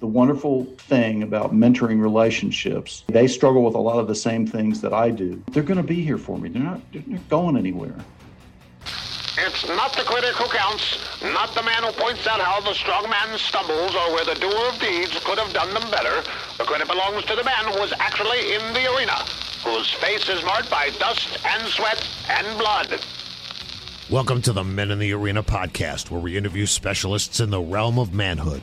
the wonderful thing about mentoring relationships, they struggle with a lot of the same things that I do. They're going to be here for me. They're not, they're not going anywhere. It's not the critic who counts, not the man who points out how the strong man stumbles or where the doer of deeds could have done them better. The credit belongs to the man who was actually in the arena, whose face is marked by dust and sweat and blood. Welcome to the Men in the Arena podcast, where we interview specialists in the realm of manhood.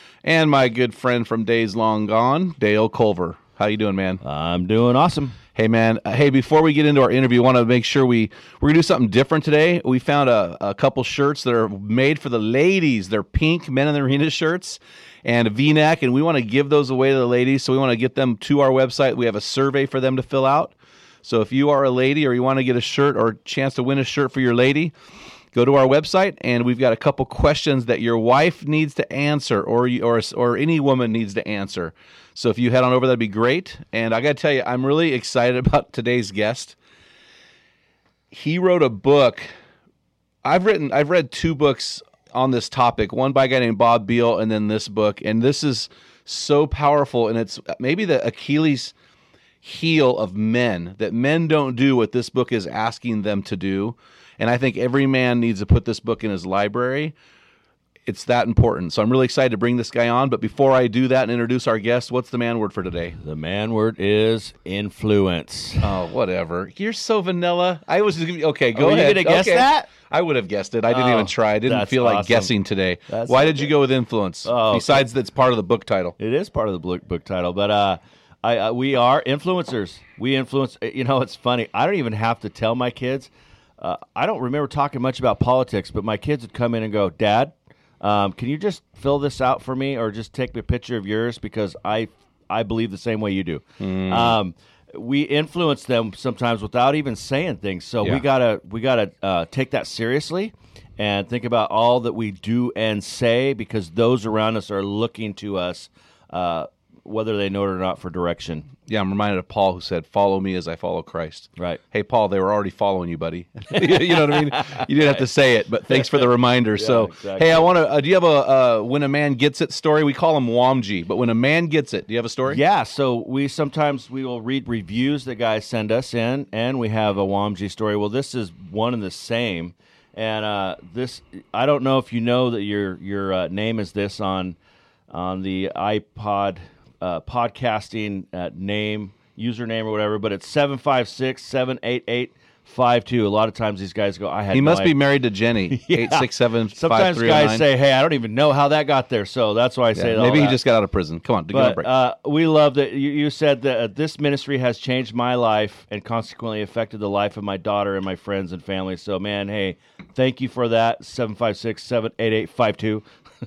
and my good friend from days long gone, Dale Culver. How you doing, man? I'm doing awesome. Hey, man. Uh, hey, before we get into our interview, I want to make sure we we're gonna do something different today. We found a, a couple shirts that are made for the ladies. They're pink Men in the Arena shirts and a V-neck, and we want to give those away to the ladies. So we want to get them to our website. We have a survey for them to fill out. So if you are a lady or you want to get a shirt or a chance to win a shirt for your lady, go to our website and we've got a couple questions that your wife needs to answer or or or any woman needs to answer. So if you head on over that'd be great. And I got to tell you I'm really excited about today's guest. He wrote a book. I've written I've read two books on this topic, one by a guy named Bob Biehl and then this book and this is so powerful and it's uh, maybe the Achilles heel of men that men don't do what this book is asking them to do and I think every man needs to put this book in his library. It's that important. So I'm really excited to bring this guy on. But before I do that and introduce our guest, what's the man word for today? The man word is influence. Oh, whatever. You're so vanilla. I was just gonna okay. Go oh, ahead. You gonna guess okay. that? I would have guessed it. I didn't oh, even try. I didn't feel like guessing today. That's Why did you go with influence? Oh, Besides, that's part of the book title. It is part of the book, book title, but uh, I, uh, we are influencers. We influence. You know, it's funny. I don't even have to tell my kids uh, I don't remember talking much about politics, but my kids would come in and go, Dad, um, can you just fill this out for me or just take a picture of yours because I I believe the same way you do. Mm. Um, we influence them sometimes without even saying things. So yeah. we gotta we gotta uh, take that seriously and think about all that we do and say because those around us are looking to us. Uh, whether they know it or not for direction. Yeah, I'm reminded of Paul who said, "Follow me as I follow Christ." Right. Hey, Paul, they were already following you, buddy. you know what I mean? You didn't have to say it, but thanks for the reminder. yeah, so, exactly. hey, I want to. Uh, do you have a uh, when a man gets it story? We call him Wamji, but when a man gets it, do you have a story? Yeah. So we sometimes we will read reviews that guys send us in, and we have a Wamji story. Well, this is one and the same. And uh, this, I don't know if you know that your your uh, name is this on on the iPod uh, podcasting uh, name, username, or whatever, but it's 756 788 five two. A lot of times these guys go, I had. He must no be married to Jenny. yeah. Eight six seven. Sometimes guys say, "Hey, I don't even know how that got there." So that's why I say. Yeah, maybe he just got out of prison. Come on, but, uh, we love that you, you said that uh, this ministry has changed my life and consequently affected the life of my daughter and my friends and family. So, man, hey, thank you for that. Seven five six seven eight eight five two.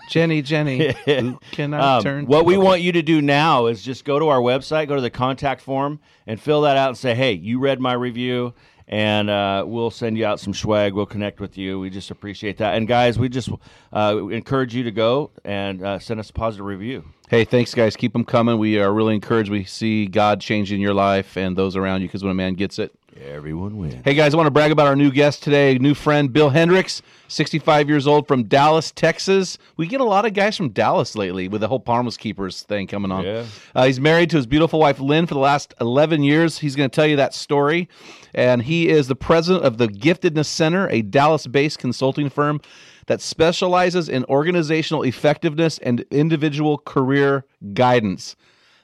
Jenny, Jenny, can I um, turn? What we want you to do now is just go to our website, go to the contact form, and fill that out and say, "Hey, you read my review." and uh, we'll send you out some swag. We'll connect with you. We just appreciate that. And guys, we just uh, encourage you to go and uh, send us a positive review. Hey, thanks, guys. Keep them coming. We are really encouraged. We see God changing your life and those around you because when a man gets it, Everyone wins. Hey guys, I want to brag about our new guest today, new friend Bill Hendricks, 65 years old from Dallas, Texas. We get a lot of guys from Dallas lately with the whole Promise Keepers thing coming on. Yeah. Uh, he's married to his beautiful wife Lynn for the last 11 years. He's going to tell you that story. And he is the president of the Giftedness Center, a Dallas based consulting firm that specializes in organizational effectiveness and individual career guidance.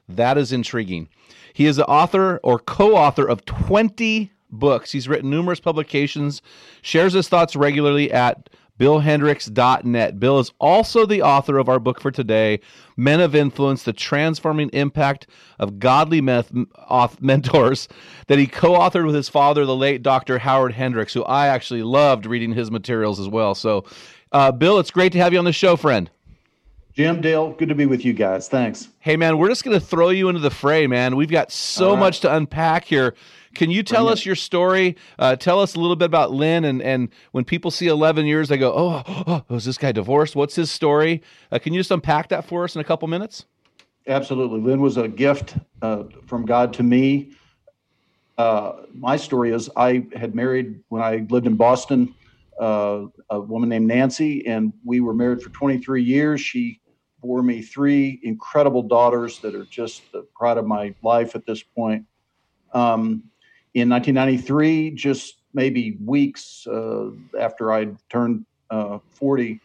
That is intriguing. He is the author or co author of 20 books. He's written numerous publications, shares his thoughts regularly at billhendricks.net. Bill is also the author of our book for today, Men of Influence The Transforming Impact of Godly Meth- auth- Mentors, that he co authored with his father, the late Dr. Howard Hendricks, who I actually loved reading his materials as well. So, uh, Bill, it's great to have you on the show, friend. Jim, Dale, good to be with you guys. Thanks. Hey, man, we're just going to throw you into the fray, man. We've got so right. much to unpack here. Can you tell Bring us it. your story? Uh, tell us a little bit about Lynn, and, and when people see 11 years, they go, oh, oh, was this guy divorced? What's his story? Uh, can you just unpack that for us in a couple minutes? Absolutely. Lynn was a gift uh, from God to me. Uh, my story is I had married when I lived in Boston uh, a woman named Nancy, and we were married for 23 years. She bore me three incredible daughters that are just the pride of my life at this point. Um, in 1993, just maybe weeks uh, after I turned uh, 40,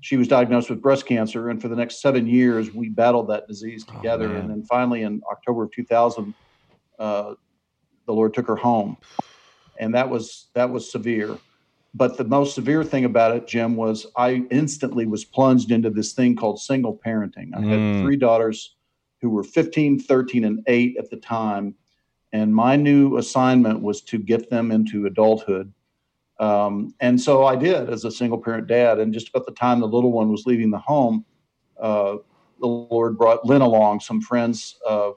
she was diagnosed with breast cancer, and for the next seven years, we battled that disease together. man. and then finally, in October of 2000, uh, the Lord took her home, and that was that was severe. But the most severe thing about it, Jim, was I instantly was plunged into this thing called single parenting. I had Mm. three daughters who were 15, 13, and 8 at the time. And my new assignment was to get them into adulthood. Um, and so I did as a single parent dad. And just about the time the little one was leaving the home, uh, the Lord brought Lynn along. Some friends uh,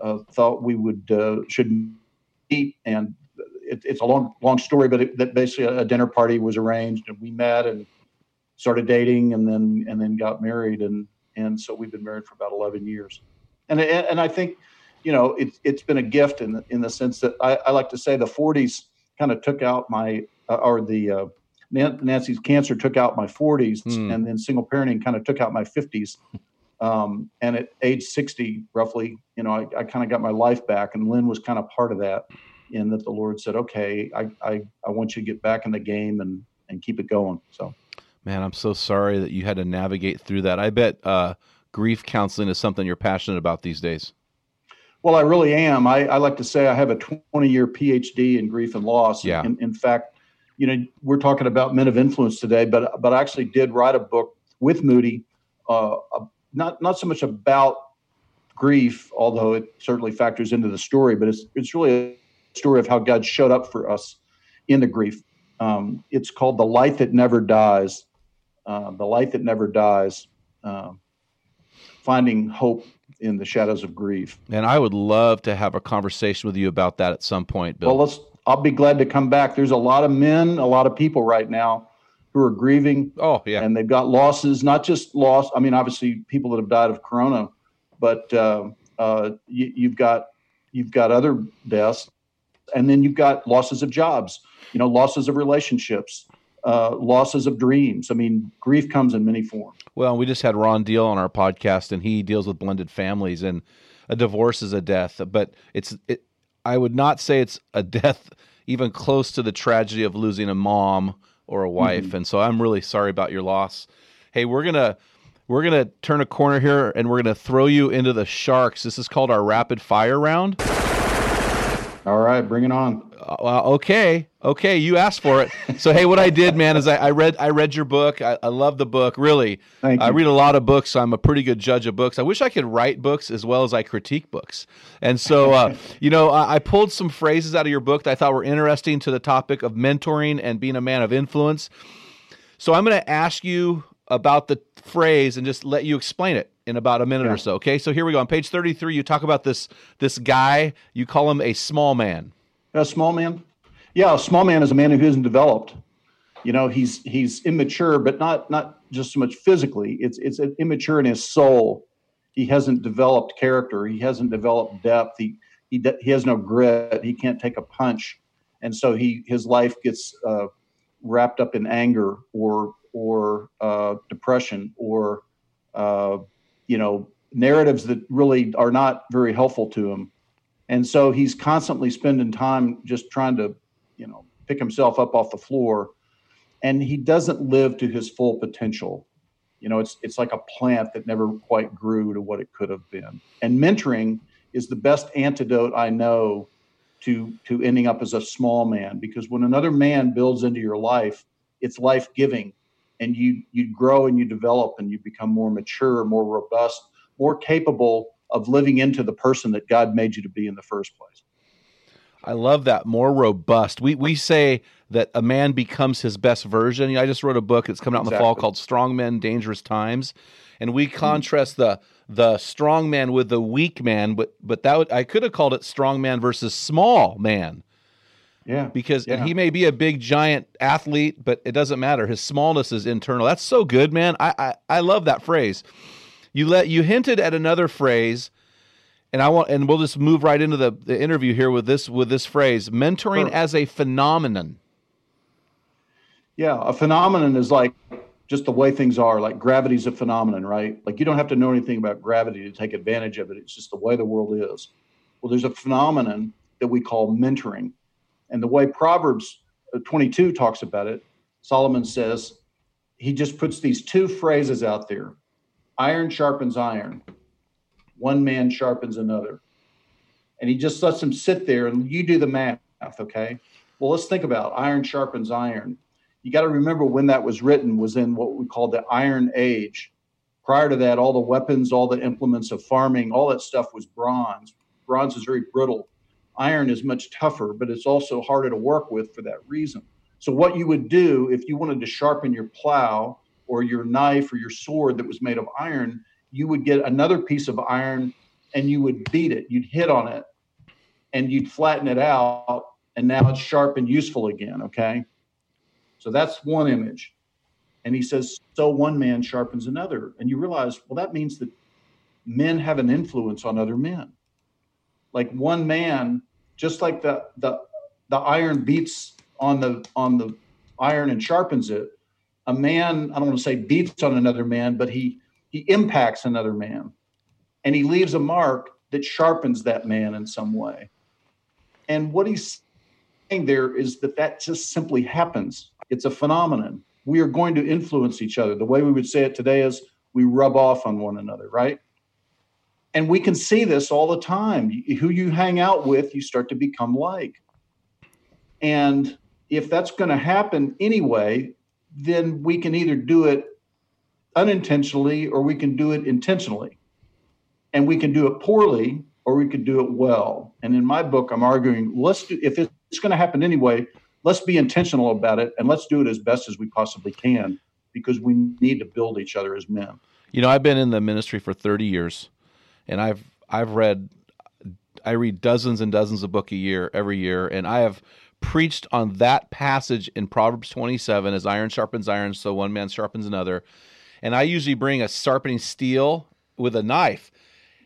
uh, thought we would uh, should meet, and it, it's a long long story, but it, that basically a dinner party was arranged, and we met and started dating, and then and then got married, and and so we've been married for about eleven years, and and, I think you know it's it's been a gift in the, in the sense that I, I like to say the 40s kind of took out my uh, or the uh, Nancy's cancer took out my 40s, Hmm. and then single parenting kind of took out my 50s. Um, and at age 60, roughly, you know, I, I kind of got my life back, and Lynn was kind of part of that. In that the Lord said, "Okay, I, I, I want you to get back in the game and and keep it going." So, Man, I'm so sorry that you had to navigate through that. I bet uh, grief counseling is something you're passionate about these days. well, I really am. I, I like to say I have a 20 year PhD in grief and loss. Yeah. In, in fact, you know, we're talking about men of influence today, but but I actually did write a book with Moody, uh, not not so much about grief, although it certainly factors into the story, but it's it's really a story of how God showed up for us in the grief. Um, it's called "The Light That Never Dies." Uh, the light that never dies. Um finding hope in the shadows of grief. And I would love to have a conversation with you about that at some point, Bill. Well, let's. I'll be glad to come back. There's a lot of men, a lot of people right now who are grieving, oh, yeah. and they've got losses. Not just loss. I mean, obviously, people that have died of corona, but uh, uh, you, you've got you've got other deaths, and then you've got losses of jobs. You know, losses of relationships, uh, losses of dreams. I mean, grief comes in many forms. Well, we just had Ron Deal on our podcast, and he deals with blended families, and a divorce is a death, but it's it. I would not say it's a death even close to the tragedy of losing a mom or a wife, and so I'm really sorry about your loss. Hey, we're gonna we're gonna turn a corner here, and we're gonna throw you into the sharks. This is called our rapid fire round. All right, bring it on. Uh, okay, okay, you asked for it. So hey, what I did, man, is I, I read I read your book. I, I love the book. Really, Thank I read a lot of books. So I'm a pretty good judge of books. I wish I could write books as well as I critique books. And so, uh, you know, I, I pulled some phrases out of your book that I thought were interesting to the topic of mentoring and being a man of influence. So I'm going to ask you about the phrase and just let you explain it in about a minute Yeah. or so. Okay, so here we go. On page 33, you talk about this this guy. You call him a small man. A small man? Yeah, a small man is a man who isn't developed. You know, he's he's immature, but not not just so much physically. It's it's immature in his soul. He hasn't developed character. He hasn't developed depth. He he d- he has no grit. He can't take a punch. and so he his life gets uh, wrapped up in anger or or uh, depression or uh, you know narratives that really are not very helpful to him. And so he's constantly spending time just trying to you know pick himself up off the floor. And he doesn't live to his full potential. You know it's it's like a plant that never quite grew to what it could have been. And mentoring is the best antidote i know to to ending up as a small man. Because when another man builds into your life it's life giving and you you grow and you develop and you become more mature more robust more capable of living into the person that god made you to be in the first place I love that. More robust. We we say that a man becomes his best version. I just wrote a book that's coming out in the fall called Strong Men, Dangerous Times, and we mm-hmm. contrast the the strong man with the weak man. But but that would, I could have called it strong man versus small man. Yeah, because yeah. and he may be a big giant athlete, but it doesn't matter. His smallness is internal. That's so good, man. I I, I love that phrase. You let you hinted at another phrase and I want and we'll just move right into the, the interview here with this with this phrase mentoring Sure. as a phenomenon Yeah, a phenomenon is like just the way things are. Like gravity's a phenomenon, right? Like you don't have to know anything about gravity to take advantage of it. It's just the way the world is. Well, there's a phenomenon that we call mentoring. And the way Proverbs uh, 22 talks about it, Solomon says, he just puts these two phrases out there. Iron sharpens iron, one man sharpens another. And he just lets them sit there and you do the math, okay? Well, let's think about iron sharpens iron. You got to remember when that was written was in what we call the iron age. Prior to that all the weapons all the implements of farming all that stuff was bronze. Bronze is very brittle iron is much tougher but it's also harder to work with for that reason so what you would do if you wanted to sharpen your plow or your knife or your sword that was made of iron you would get another piece of iron and you would beat it you'd hit on it and you'd flatten it out and now it's sharp and useful again okay so that's one image. And he says, so one man sharpens another. And you realize, well, that means that men have an influence on other men. Like one man, just like the the the iron beats on the on the iron and sharpens it, a man, I don't want to say beats on another man, but he he impacts another man. And he leaves a mark that sharpens that man in some way. And what he's saying there is that that just simply happens. It's a phenomenon. We are going to influence each other. The way we would say it today is we rub off on one another, right? And we can see this all the time. Who you hang out with, you start to become like. And if that's going to happen anyway, then we can either do it unintentionally or we can do it intentionally. And we can do it poorly or we could do it well. And in my book, I'm arguing let's do, if it's going to happen anyway, let's be intentional about it and let's do it as best as we possibly can because we need to build each other as men. You know, I've been in the ministry for 30 years and I've I've read I read dozens and dozens of book a year every year and I have preached on that passage in Proverbs 27 as iron sharpens iron so one man sharpens another. And I usually bring a sharpening steel with a knife.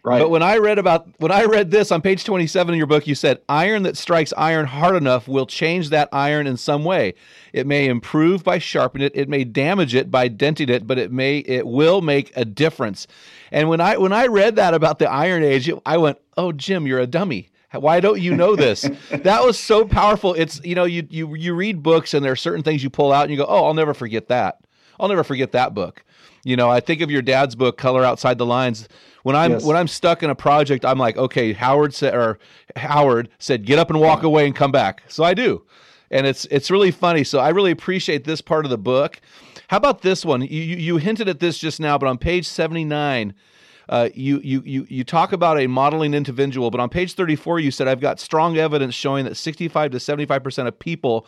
Right. But when I read about when I read this on page 27 in your book, you said iron that strikes iron hard enough will change that iron in some way. It may improve by sharpening it, it may damage it by denting it, but it may it will make a difference. And when I when I read that about the iron age, I went, "Oh, Jim, you're a dummy." Why don't you know this? that was so powerful. It's you know you you you read books and there are certain things you pull out and you go, "Oh, I'll never forget that." I'll never forget that book. You know, I think of your dad's book, Color Outside the Lines. When I'm Yes. when I'm stuck in a project, I'm like, okay, Howard said or Howard said, get up and walk away and come back. So I do, and it's it's really funny. So I really appreciate this part of the book. How about this one? You you, you hinted at this just now, but on page 79. Uh, you, you you you talk about a modeling individual, but on page 34 you said I've got strong evidence showing that 65 to 75 percent of people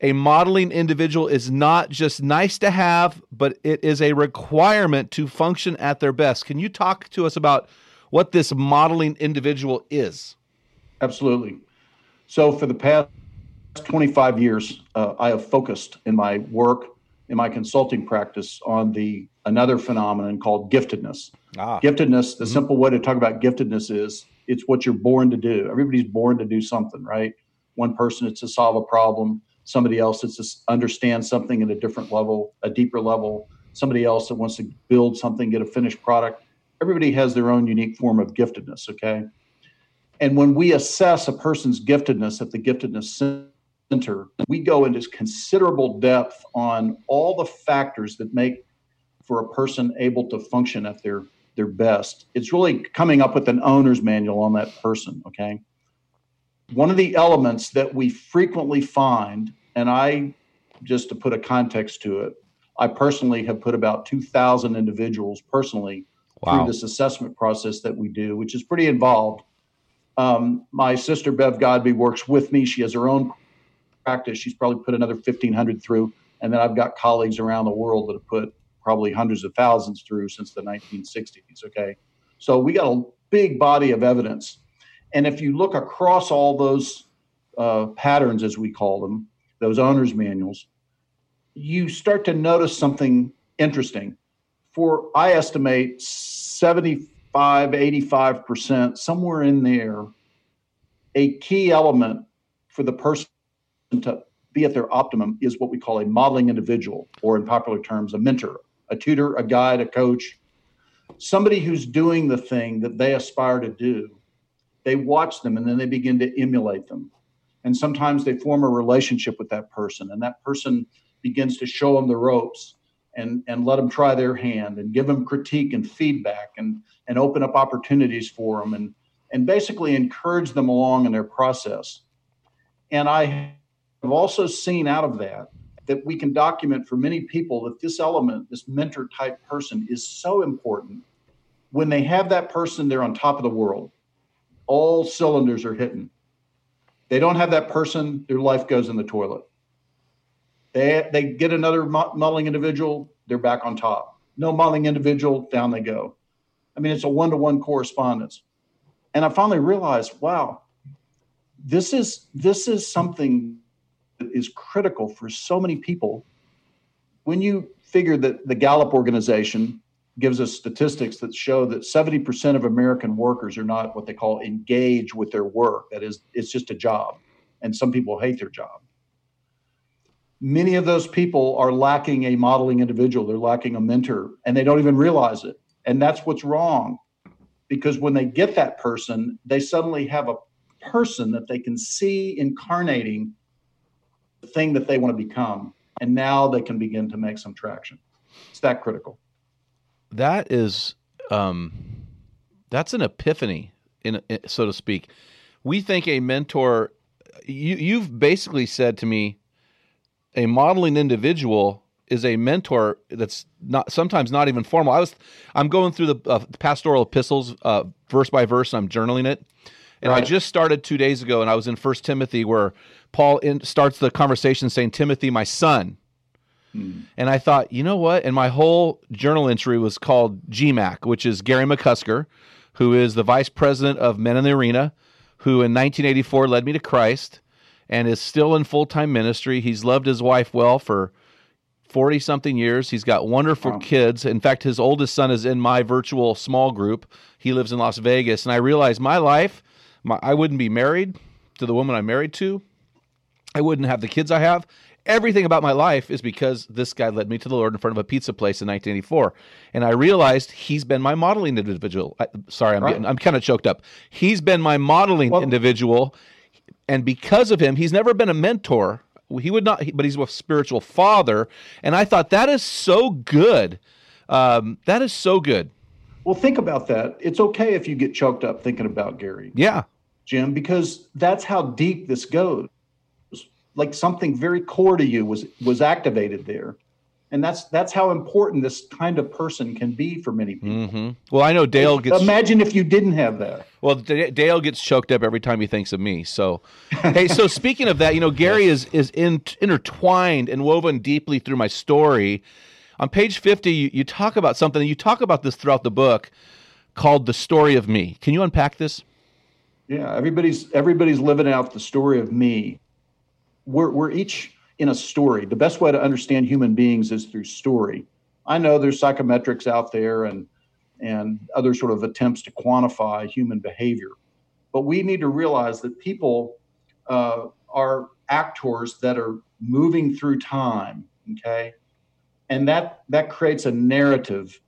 a modeling individual is not just nice to have, but it is a requirement to function at their best. Can you talk to us about what this modeling individual is? Absolutely. So for the past 25 years, uh, I have focused in my work, in my consulting practice, on the another phenomenon called giftedness. Ah, Giftedness, the simple way to talk about giftedness is it's what you're born to do. Everybody's born to do something, right? One person it's to solve a problem, somebody else it's to understand something at a different level, a deeper level, somebody else that wants to build something, get a finished product. Everybody has their own unique form of giftedness, okay? And when we assess a person's giftedness at the giftedness center, we go into considerable depth on all the factors that make for a person able to function at their their best. It's really coming up with an owner's manual on that person, okay? One of the elements that we frequently find, and I just to put a context to it, I personally have put about 2,000 individuals personally wow. through this assessment process that we do, which is pretty involved. Um, my sister Bev Godby works with me. She has her own practice. She's probably put another 1,500 through. And then I've got colleagues around the world that have put probably hundreds of thousands through since the 1960s. Okay. So we got a big body of evidence. And if you look across all those uh, patterns, as we call them, those owner's manuals, you start to notice something interesting. For I estimate 75, 85%, somewhere in there, a key element for the person to be at their optimum is what we call a modeling individual, or in popular terms, a mentor, a tutor, a guide, a coach, somebody who's doing the thing that they aspire to do. They watch them and then they begin to emulate them. And sometimes they form a relationship with that person, and that person begins to show them the ropes and, and let them try their hand and give them critique and feedback and, and open up opportunities for them and, and basically encourage them along in their process. And I have also seen out of that that we can document for many people that this element, this mentor type person, is so important. When they have that person, they're on top of the world. All cylinders are hitting. They don't have that person, their life goes in the toilet. They, they get another modeling individual, they're back on top. No modeling individual, down they go. I mean, it's a one to one correspondence. And I finally realized, wow, this is this is something that is critical for so many people. When you figure that the Gallup organization gives us statistics that show that 70% of American workers are not what they call engaged with their work. That is, it's just a job. And some people hate their job. Many of those people are lacking a modeling individual, they're lacking a mentor, and they don't even realize it. And that's what's wrong. Because when they get that person, they suddenly have a person that they can see incarnating the thing that they want to become. And now they can begin to make some traction. It's that critical. That is, um, that's an epiphany, in, in so to speak. We think a mentor. You, you've basically said to me, a modeling individual is a mentor that's not sometimes not even formal. I was I'm going through the uh, pastoral epistles uh, verse by verse and I'm journaling it. And right. I just started 2 days ago and I was in First Timothy where Paul in, starts the conversation saying, Timothy, my son. Hmm. And I thought, you know what? And my whole journal entry was called GMAC, which is Gary McCusker, who is the vice president of Men in the Arena, who in 1984 led me to Christ and is still in full time ministry. He's loved his wife well for 40 something years. He's got wonderful wow. kids. In fact, his oldest son is in my virtual small group. He lives in Las Vegas. And I realized my life, my, I wouldn't be married to the woman I'm married to. I wouldn't have the kids I have. Everything about my life is because this guy led me to the Lord in front of a pizza place in 1984, and I realized he's been my modeling individual. I, sorry, I'm right. getting, I'm kind of choked up. He's been my modeling well, individual, and because of him, he's never been a mentor. He would not, but he's a spiritual father, and I thought that is so good. Um, that is so good. Well, think about that. It's okay if you get choked up thinking about Gary. Yeah. Jim, because that's how deep this goes like something very core to you was was activated there and that's that's how important this kind of person can be for many people. Mm-hmm. Well, I know Dale gets. Imagine if you didn't have that. Well, D- Dale gets choked up every time he thinks of me. So, hey, so speaking of that, you know, Gary is is in, intertwined and woven deeply through my story. On page fifty, you, you talk about something. You talk about this throughout the book, called the story of me. Can you unpack this? Yeah, everybody's everybody's living out the story of me we're, we're each in a story. The best way to understand human beings is through story. I know there's psychometrics out there and and other sort of attempts to quantify human behavior, but we need to realize that people uh, are actors that are moving through time. Okay, and that that creates a narrative.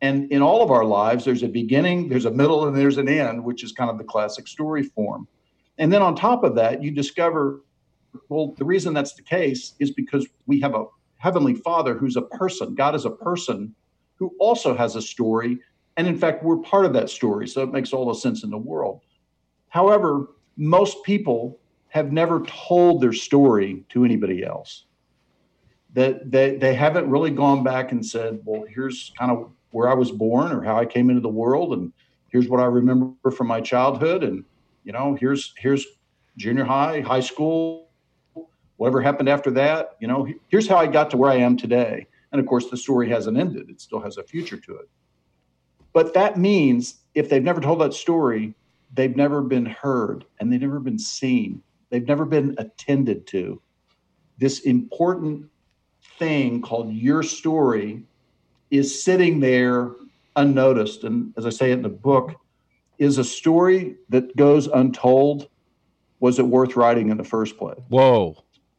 And in all of our lives, there's a beginning, there's a middle, and there's an end, which is kind of the classic story form. And then on top of that, you discover, well, the reason that's the case is because we have a heavenly Father who's a person. God is a person who also has a story. And in fact, we're part of that story. So it makes all the sense in the world. However, most people have never told their story to anybody else. That they, they haven't really gone back and said, well, here's kind of where I was born or how I came into the world, and here's what I remember from my childhood, and you know, here's here's junior high, high school, whatever happened after that. You know, here's how I got to where I am today. And of course, the story hasn't ended; it still has a future to it. But that means if they've never told that story, they've never been heard and they've never been seen. They've never been attended to. This important thing called your story is sitting there unnoticed. And as I say in the book, is a story that goes untold. Was it worth writing in the first place? Whoa,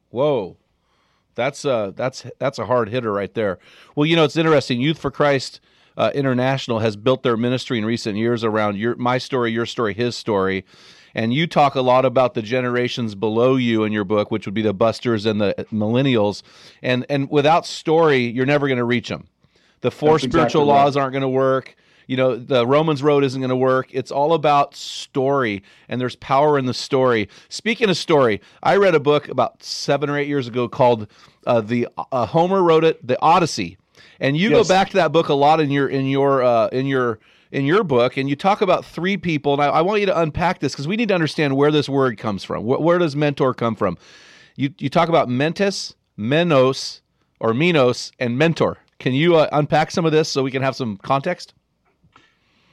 whoa, that's uh that's that's a hard hitter right there. Well, you know it's interesting. Youth for Christ uh, International has built their ministry in recent years around your my story, your story, his story. And you talk a lot about the generations below you in your book, which would be the busters and the millennials. And and without story, you're never going to reach them. The four That's spiritual exactly laws right. aren't going to work. You know, the Romans road isn't going to work. It's all about story, and there's power in the story. Speaking of story, I read a book about seven or eight years ago called uh, the uh, Homer wrote it, the Odyssey, and you yes. go back to that book a lot in your in your uh, in your in your book, and you talk about three people. And I, I want you to unpack this because we need to understand where this word comes from. Where, where does mentor come from? You you talk about mentis, menos, or minos, and mentor. Can you uh, unpack some of this so we can have some context?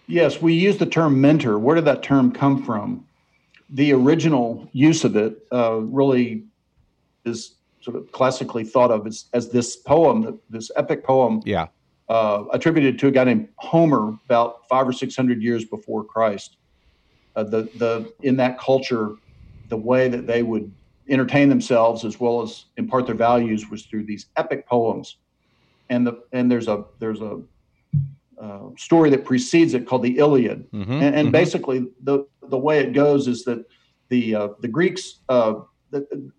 Yes, we use the term mentor. Where did that term come from? The original use of it uh, really is sort of classically thought of as, as this poem, this epic poem, yeah, uh, attributed to a guy named Homer about five or six hundred years before Christ. Uh, the the in that culture, the way that they would entertain themselves as well as impart their values was through these epic poems, and the and there's a there's a uh, story that precedes it called the Iliad, mm-hmm, and, and mm-hmm. basically the the way it goes is that the uh, the Greeks uh, the,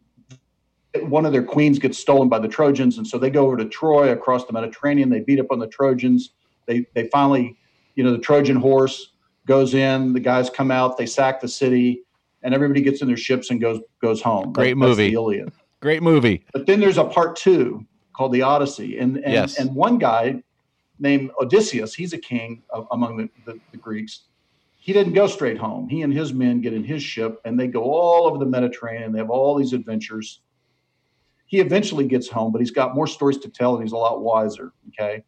one of their queens gets stolen by the Trojans, and so they go over to Troy across the Mediterranean. They beat up on the Trojans. They they finally, you know, the Trojan horse goes in. The guys come out. They sack the city, and everybody gets in their ships and goes goes home. Great that, movie, Iliad. Great movie. But then there's a part two called the Odyssey, and and, yes. and one guy named Odysseus, he's a king among the, the, the Greeks. He didn't go straight home. He and his men get in his ship and they go all over the Mediterranean. They have all these adventures he eventually gets home, but he's got more stories to tell and he's a lot wiser. Okay.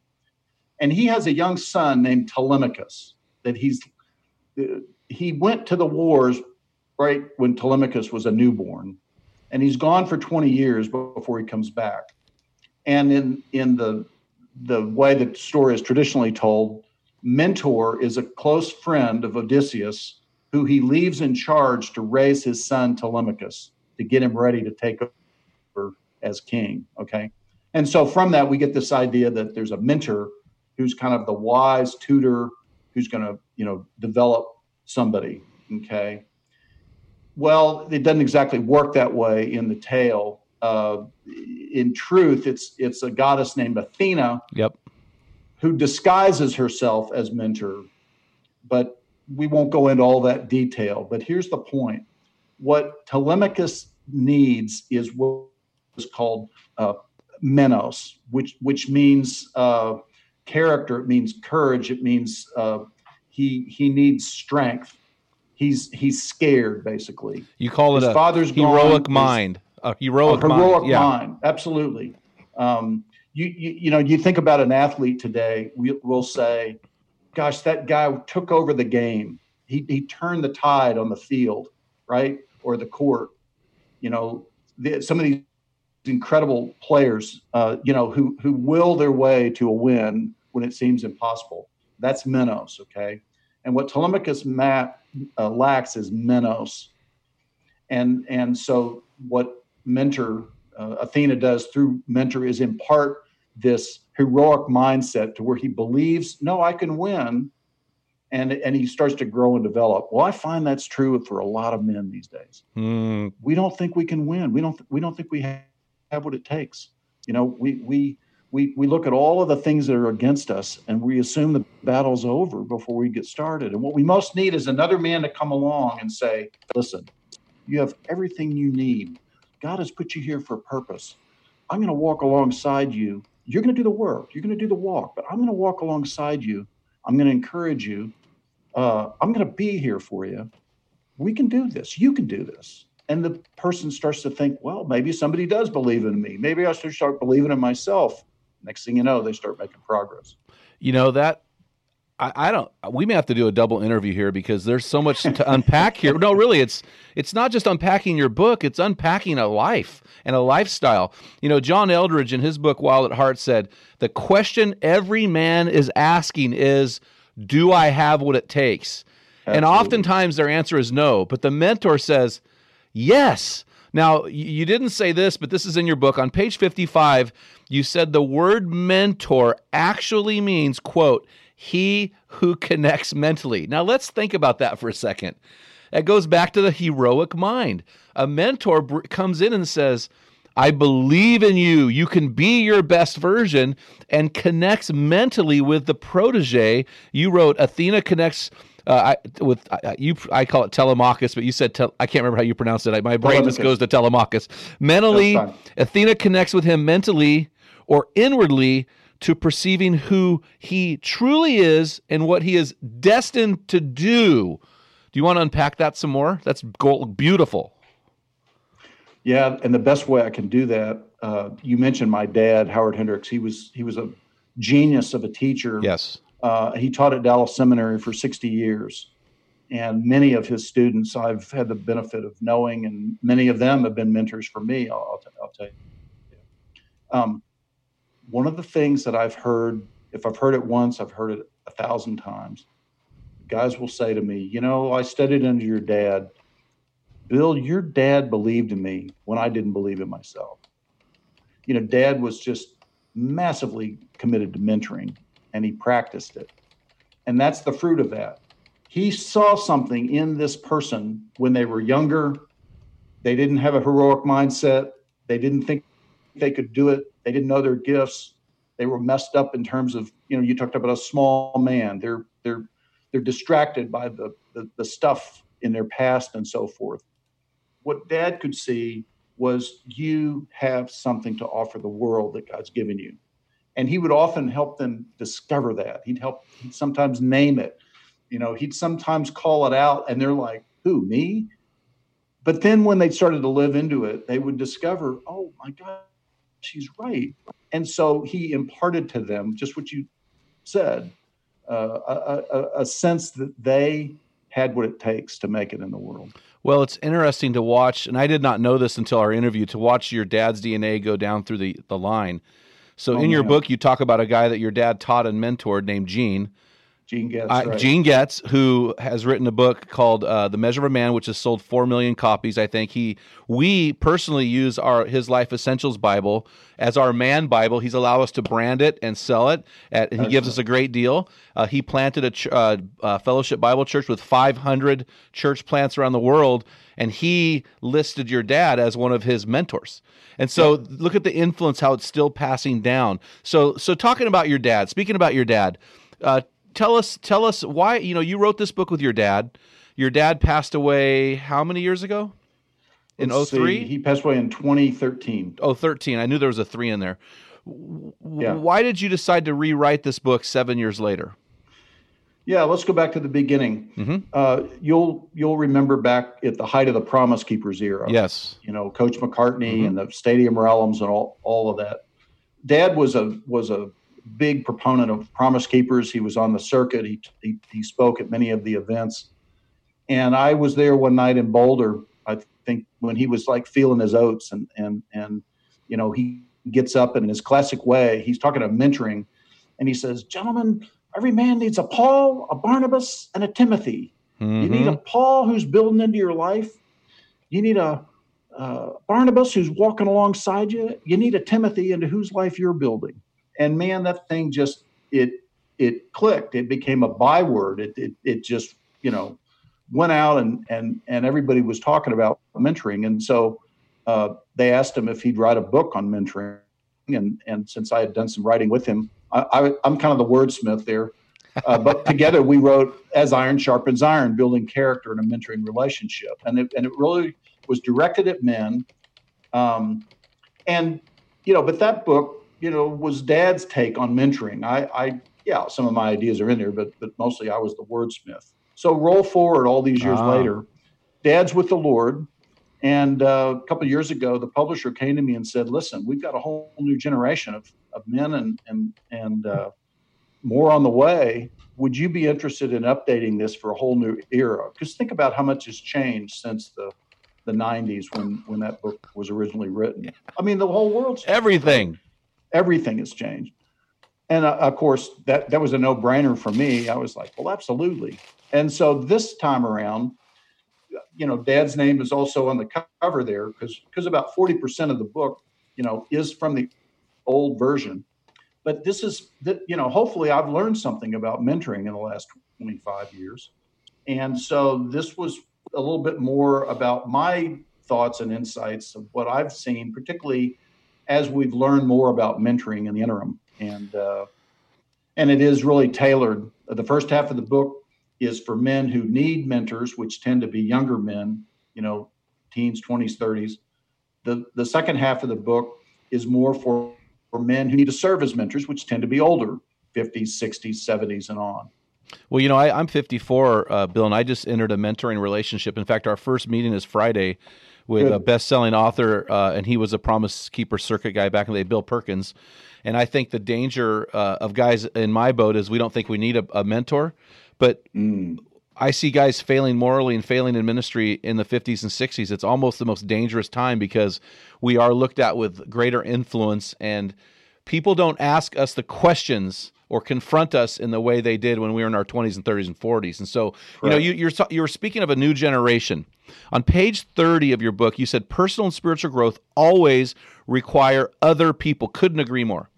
And he has a young son named Telemachus that he's, he went to the wars right when Telemachus was a newborn and he's gone for 20 years before he comes back. And in, in the, the way the story is traditionally told, Mentor is a close friend of Odysseus who he leaves in charge to raise his son Telemachus to get him ready to take over as king. Okay. And so from that, we get this idea that there's a mentor who's kind of the wise tutor who's going to, you know, develop somebody. Okay. Well, it doesn't exactly work that way in the tale. Uh, in truth, it's it's a goddess named Athena. Yep. Who disguises herself as mentor, but we won't go into all that detail. But here's the point: what Telemachus needs is what is called uh, menos, which which means uh, character. It means courage. It means uh, he he needs strength. He's he's scared basically. You call it His a father's heroic gone, mind. A heroic, a heroic mind. Yeah. mind. Absolutely. Um, you, you you know you think about an athlete today. We, we'll say, "Gosh, that guy took over the game. He he turned the tide on the field, right, or the court." You know, the, some of these incredible players, uh, you know, who who will their way to a win when it seems impossible. That's Menos, okay. And what Telemachus uh, lacks is Menos. and and so what mentor uh, Athena does through mentor is impart this heroic mindset to where he believes, no, I can win, and and he starts to grow and develop. Well, I find that's true for a lot of men these days. Mm. We don't think we can win. We don't. Th- we don't think we have, have what it takes. You know, we we we we look at all of the things that are against us, and we assume the battle's over before we get started. And what we most need is another man to come along and say, "Listen, you have everything you need. God has put you here for a purpose. I'm going to walk alongside you. You're going to do the work. You're going to do the walk, but I'm going to walk alongside you. I'm going to encourage you. Uh, I'm going to be here for you. We can do this. You can do this. And the person starts to think, well, maybe somebody does believe in me. Maybe I should start believing in myself. Next thing you know, they start making progress. You know that I, I don't. We may have to do a double interview here because there's so much to unpack here. No, really, it's it's not just unpacking your book; it's unpacking a life and a lifestyle. You know, John Eldredge in his book Wild at Heart said the question every man is asking is, "Do I have what it takes?" And oftentimes their answer is no, but the mentor says, "Yes." Now, you didn't say this, but this is in your book. On page 55, you said the word mentor actually means, quote, he who connects mentally. Now, let's think about that for a second. It goes back to the heroic mind. A mentor br- comes in and says, I believe in you. You can be your best version and connects mentally with the protege. You wrote Athena connects uh, I, with I, you. I call it Telemachus, but you said tel, I can't remember how you pronounce it. I, my brain just goes to Telemachus. Mentally, Athena connects with him mentally or inwardly to perceiving who he truly is and what he is destined to do. Do you want to unpack that some more? That's beautiful. Yeah, and the best way I can do that, uh, you mentioned my dad, Howard Hendricks. He was he was a genius of a teacher. Yes. Uh, he taught at Dallas Seminary for 60 years. And many of his students I've had the benefit of knowing, and many of them have been mentors for me. I'll, I'll, t- I'll tell you. Um, one of the things that I've heard, if I've heard it once, I've heard it a thousand times. Guys will say to me, You know, I studied under your dad. Bill, your dad believed in me when I didn't believe in myself. You know, dad was just massively committed to mentoring and he practiced it. And that's the fruit of that. He saw something in this person when they were younger. They didn't have a heroic mindset. They didn't think they could do it. They didn't know their gifts. They were messed up in terms of, you know, you talked about a small man. They're they're they're distracted by the the, the stuff in their past and so forth. What dad could see was you have something to offer the world that God's given you and he would often help them discover that he'd help he'd sometimes name it you know he'd sometimes call it out and they're like who me but then when they started to live into it they would discover oh my god she's right and so he imparted to them just what you said uh, a, a, a sense that they had what it takes to make it in the world Well, it's interesting to watch, and I did not know this until our interview, to watch your dad's DNA go down through the, the line. So Oh, in your man. book, you talk about a guy that your dad taught and mentored named Gene. Gene gets Uh, right. Gene Getz, who has written a book called uh, "The Measure of a Man," which has sold four million copies. I think he, we personally use our his Life Essentials Bible as our man Bible. He's allowed us to brand it and sell it, at, and he gives us a great deal. Uh, he planted a ch- uh, uh, Fellowship Bible Church with 500 church plants around the world, and he listed your dad as one of his mentors. And so, look at the influence, how it's still passing down. So, so talking about your dad, speaking about your dad. Uh, tell us tell us why you know you wrote this book with your dad your dad passed away how many years ago in Let's see, 03 he passed away in 2013 oh 13 i knew there was a 3 in there Yeah. why did you decide to rewrite this book 7 years later Yeah, let's go back to the beginning. Mhm. Uh, you'll you'll remember back at the height of the Promise Keepers era. yes you know, Coach McCartney Mhm. and the Stadium Realms and all all of that. Dad was a was a big proponent of Promise Keepers. He was on the circuit. He he, he spoke at many of the events, and I was there one night in Boulder. I think when he was like feeling his oats, and and and you know he gets up and in his classic way, he's talking about mentoring, and he says, "Gentlemen, every man needs a Paul, a Barnabas, and a Timothy. You need a Mhm. Paul who's building into your life, you need a uh, Barnabas who's walking alongside you. You need a Timothy into whose life you're building. And man, that thing just it it clicked. It became a byword. It it, it just you know went out and and and everybody was talking about mentoring. And so uh, they asked him if he'd write a book on mentoring. And and since I had done some writing with him, I, I, am kind of the wordsmith there. Uh, but together we wrote "As Iron Sharpens Iron," building character in a mentoring relationship, and it and it really was directed at men. Um, and you know, but that book, you know, was Dad's take on mentoring. I, I yeah, some of my ideas are in there, but but mostly I was the wordsmith. So roll forward all these years ah. later, Dad's with the Lord. And uh, a couple of years ago, the publisher came to me and said, "Listen, we've got a whole new generation of, of men and and and uh, more on the way. Would you be interested in updating this for a whole new era? Because think about how much has changed since the the 90s when when that book was originally written. I mean, the whole world's everything. Everything has changed. And uh, of course, that that was a no-brainer for me. I was like, "Well, absolutely." And so this time around, you know, Dad's name is also on the cover there because because about forty percent of the book, you know, is from the old version. But this is that you know, hopefully, I've learned something about mentoring in the last twenty five years, and so this was a little bit more about my thoughts and insights of what I've seen, particularly as we've learned more about mentoring in the interim, and uh, and it is really tailored. The first half of the book is for men who need mentors, which tend to be younger men, you know, teens, 20s, 30s. The, the second half of the book is more for, for men who need to serve as mentors, which tend to be older, 50s, 60s, 70s, and on. Well, you know, I, am 54, uh, Bill, and I just entered a mentoring relationship. In fact, our first meeting is Friday with Good. a best-selling author, uh, and he was a Promise Keeper Circuit guy back in the day, Bill Perkins. And I think the danger uh, of guys in my boat is we don't think we need a, a mentor. But mm. I see guys failing morally and failing in ministry in the 50s and 60s. It's almost the most dangerous time because we are looked at with greater influence, and people don't ask us the questions or confront us in the way they did when we were in our 20s and 30s and 40s. And so, you know, you, you're you're speaking of a new generation. On page 30 of your book, you said personal and spiritual growth always require other people. Couldn't agree more.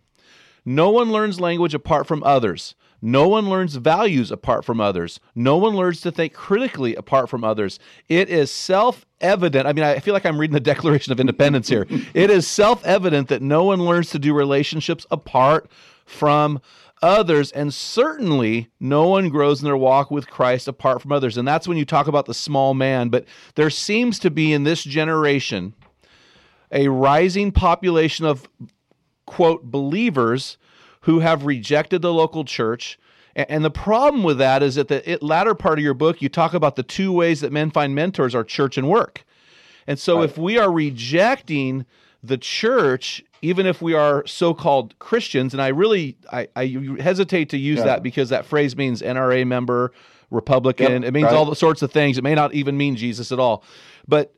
No one learns language apart from others. No one learns values apart from others. No one learns to think critically apart from others. It is self evident. I mean, I feel like I'm reading the Declaration of Independence here. it is self evident that no one learns to do relationships apart from others. And certainly, no one grows in their walk with Christ apart from others. And that's when you talk about the small man. But there seems to be in this generation a rising population of, quote, believers who have rejected the local church. And the problem with that is that the latter part of your book, you talk about the two ways that men find mentors are church and work. And so right. if we are rejecting the church, even if we are so-called Christians, and I really I, I hesitate to use yeah. that because that phrase means NRA member, Republican. Yep, it means right. all the sorts of things. It may not even mean Jesus at all. But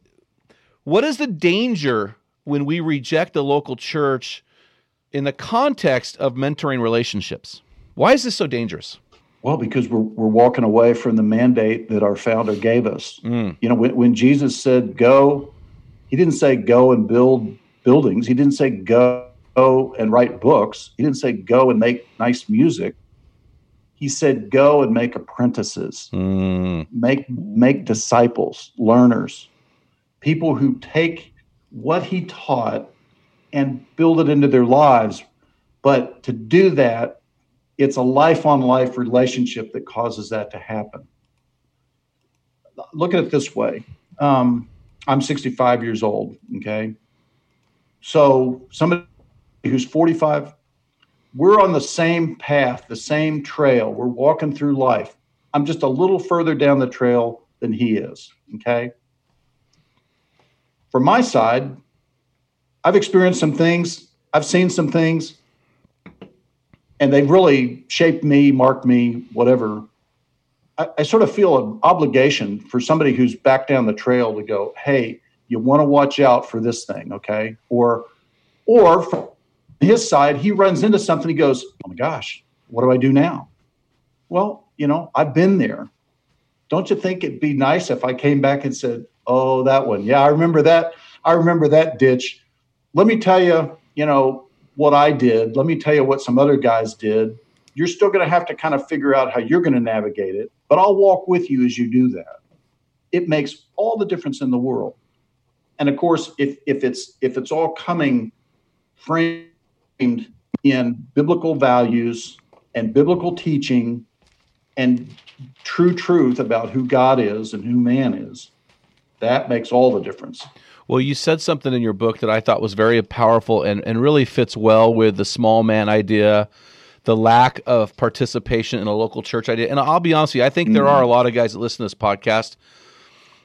what is the danger when we reject the local church in the context of mentoring relationships. Why is this so dangerous? Well, because we're, we're walking away from the mandate that our founder gave us. Mm. You know, when, when Jesus said go, he didn't say go and build buildings. He didn't say go, and write books. He didn't say go and make nice music. He said go and make apprentices, mm. make make disciples, learners, people who take what he taught and build it into their lives. But to do that, it's a life on life relationship that causes that to happen. Look at it this way um, I'm 65 years old, okay? So somebody who's 45, we're on the same path, the same trail. We're walking through life. I'm just a little further down the trail than he is, okay? From my side, I've experienced some things, I've seen some things, and they've really shaped me, marked me, whatever. I, I sort of feel an obligation for somebody who's back down the trail to go, hey, you want to watch out for this thing, okay? Or, or from his side, he runs into something. He goes, oh my gosh, what do I do now? Well, you know, I've been there. Don't you think it'd be nice if I came back and said, Oh, that one. Yeah, I remember that. I remember that ditch. Let me tell you, you know, what I did. Let me tell you what some other guys did. You're still going to have to kind of figure out how you're going to navigate it, but I'll walk with you as you do that. It makes all the difference in the world. And of course, if if it's if it's all coming framed in biblical values and biblical teaching and true truth about who God is and who man is, that makes all the difference. Well, you said something in your book that I thought was very powerful and, and really fits well with the small man idea, the lack of participation in a local church idea. And I'll be honest with you, I think mm-hmm. there are a lot of guys that listen to this podcast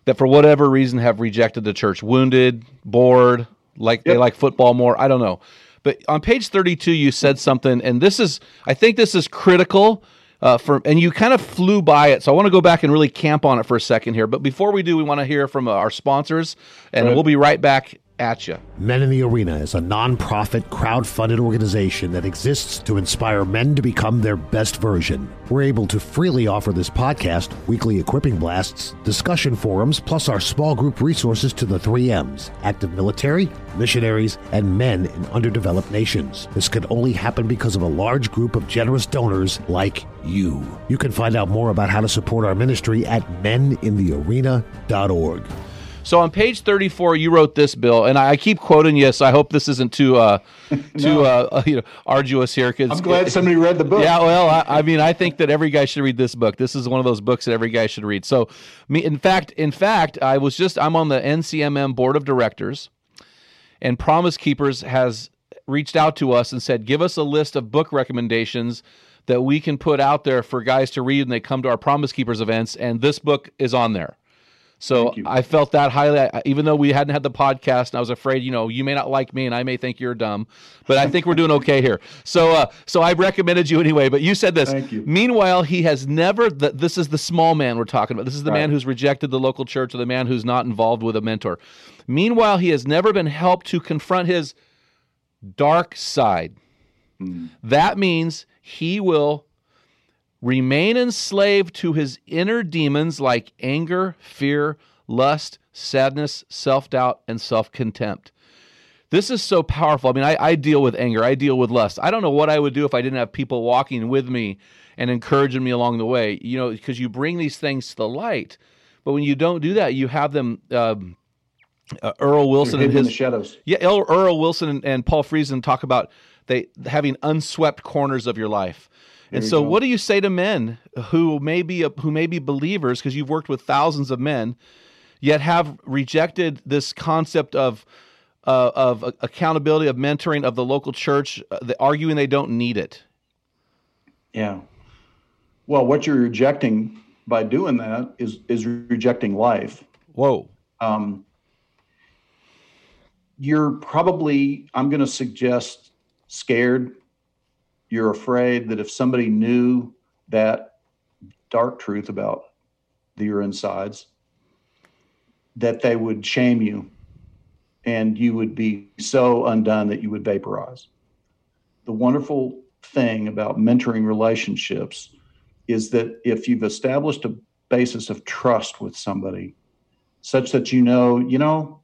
that for whatever reason have rejected the church, wounded, bored, like yep. they like football more. I don't know. But on page 32, you said something, and this is, I think this is critical uh, for, and you kind of flew by it. So I want to go back and really camp on it for a second here. But before we do, we want to hear from uh, our sponsors, and right. we'll be right back at you. Men in the Arena is a non-profit, crowd-funded organization that exists to inspire men to become their best version. We're able to freely offer this podcast, weekly equipping blasts, discussion forums, plus our small group resources to the 3Ms, active military, missionaries, and men in underdeveloped nations. This could only happen because of a large group of generous donors like you. You can find out more about how to support our ministry at meninthearena.org. So on page 34, you wrote this, Bill, and I keep quoting you, so I hope this isn't too uh, too uh, uh, you know arduous here. Cause I'm glad somebody read the book. Yeah, well, I, I, mean, I think that every guy should read this book. This is one of those books that every guy should read. So, me, in fact, in fact, I was just I'm on the NCMM board of directors, and Promise Keepers has reached out to us and said, give us a list of book recommendations that we can put out there for guys to read when they come to our Promise Keepers events, and this book is on there. So I felt that highly, even though we hadn't had the podcast, and I was afraid, you know, you may not like me, and I may think you're dumb, but I think we're doing okay here. So, uh, so I recommended you anyway. But you said this. Thank you. Meanwhile, he has never. The, this is the small man we're talking about. This is the right. man who's rejected the local church, or the man who's not involved with a mentor. Meanwhile, he has never been helped to confront his dark side. Mm. That means he will remain enslaved to his inner demons like anger, fear, lust, sadness, self doubt, and self contempt. This is so powerful. I mean, I, I, deal with anger, I deal with lust. I don't know what I would do if I didn't have people walking with me and encouraging me along the way, you know, because you bring these things to the light. But when you don't do that, you have them. Um, uh, Earl Wilson and his shadows. Yeah, Earl Wilson and, and Paul Friesen talk about they having unswept corners of your life and so, go. what do you say to men who may be who may be believers because you've worked with thousands of men, yet have rejected this concept of uh, of accountability, of mentoring, of the local church, uh, the, arguing they don't need it? Yeah. Well, what you're rejecting by doing that is is rejecting life. Whoa. Um, you're probably, I'm going to suggest, scared you're afraid that if somebody knew that dark truth about the, your insides, that they would shame you and you would be so undone that you would vaporize. The wonderful thing about mentoring relationships is that if you've established a basis of trust with somebody, such that you know, you know,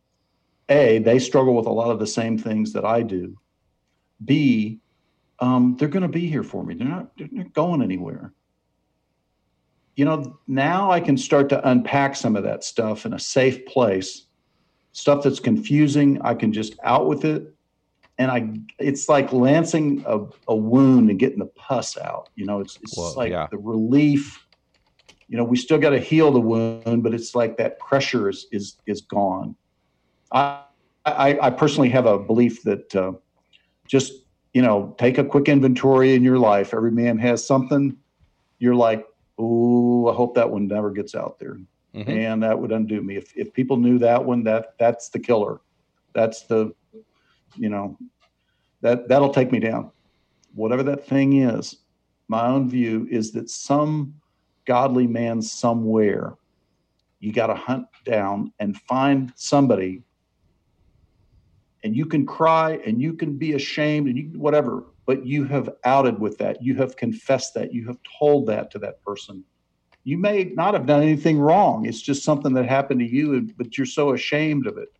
A, they struggle with a lot of the same things that I do. B, um, they're going to be here for me. They're not, they're not going anywhere. You know, now I can start to unpack some of that stuff in a safe place. Stuff that's confusing, I can just out with it. And I, it's like lancing a, a wound and getting the pus out. You know, it's, it's well, like yeah. the relief. You know, we still got to heal the wound, but it's like that pressure is is is gone. I I, I personally have a belief that uh, just you know, take a quick inventory in your life. Every man has something. You're like, oh, I hope that one never gets out there. Mm-hmm. And that would undo me. If if people knew that one, that that's the killer. That's the, you know, that that'll take me down. Whatever that thing is, my own view is that some godly man somewhere, you got to hunt down and find somebody and you can cry and you can be ashamed and you whatever but you have outed with that you have confessed that you have told that to that person You may not have done anything wrong. It's just something that happened to you, but you're so ashamed of it.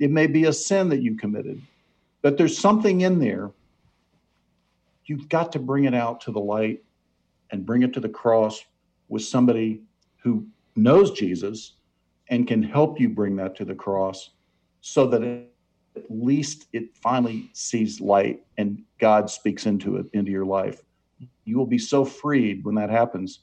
It may be a sin that you committed, but there's something in there. You've got to bring it out to the light and bring it to the cross with somebody who knows Jesus and can help you bring that to the cross so that it, at least it finally sees light and God speaks into it, into your life. You will be so freed when that happens.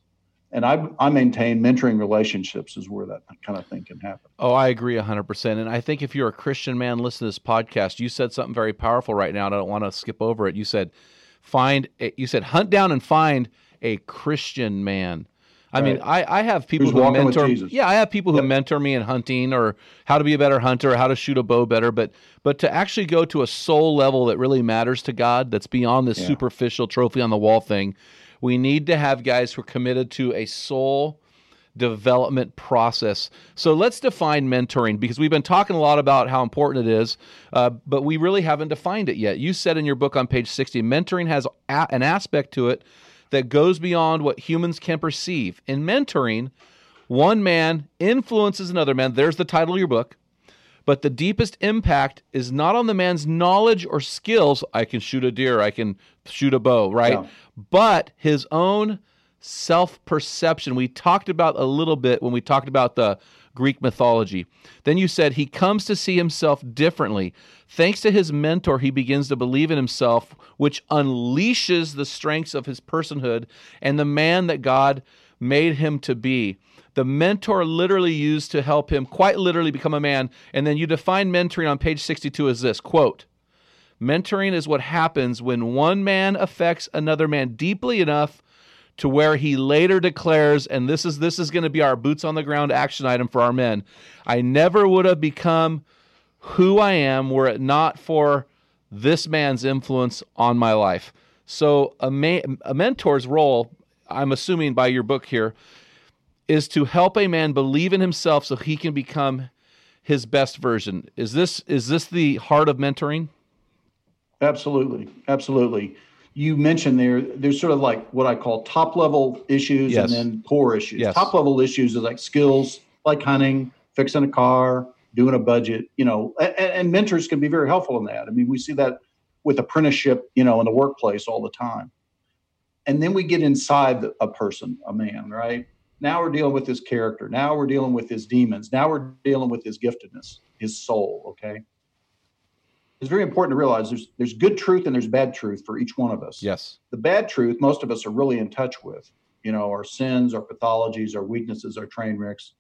And I, I maintain mentoring relationships is where that kind of thing can happen. Oh, I agree 100%. And I think if you're a Christian man listening to this podcast, you said something very powerful right now, and I don't want to skip over it. You said, find, you said, hunt down and find a Christian man. I mean, I, I have people Who's who mentor. Yeah, I have people who Yep. mentor me in hunting or how to be a better hunter, or how to shoot a bow better. But but to actually go to a soul level that really matters to God, that's beyond this Yeah. superficial trophy on the wall thing, we need to have guys who are committed to a soul development process. So let's define mentoring because we've been talking a lot about how important it is, uh, but we really haven't defined it yet. You said in your book on page 60, mentoring has a- an aspect to it that goes beyond what humans can perceive. In mentoring, one man influences another man. There's the title of your book. But the deepest impact is not on the man's knowledge or skills. I can shoot a deer, I can shoot a bow, right? But his own self perception. We talked about a little bit when we talked about the Greek mythology. Then you said he comes to see himself differently. Thanks to his mentor, he begins to believe in himself, which unleashes the strengths of his personhood and the man that God made him to be. The mentor literally used to help him quite literally become a man. And then you define mentoring on page 62 as this quote, Mentoring is what happens when one man affects another man deeply enough to where he later declares and this is this is going to be our boots on the ground action item for our men. I never would have become who I am were it not for this man's influence on my life. So a, ma- a mentor's role, I'm assuming by your book here, is to help a man believe in himself so he can become his best version. Is this is this the heart of mentoring? Absolutely, absolutely. You mentioned there, there's sort of like what I call top level issues Yes. and then core issues. Yes. Top level issues is like skills, like hunting, fixing a car, doing a budget. You know, and, and mentors can be very helpful in that. I mean, we see that with apprenticeship, you know, in the workplace all the time. And then we get inside the- a person, a man, right? Now we're dealing with his character. Now we're dealing with his demons. Now we're dealing with his giftedness, his soul. Okay it's very important to realize there's there's good truth and there's bad truth for each one of us. Yes. The bad truth, most of us are really in touch with, you know, our sins, our pathologies, our weaknesses, our train wrecks.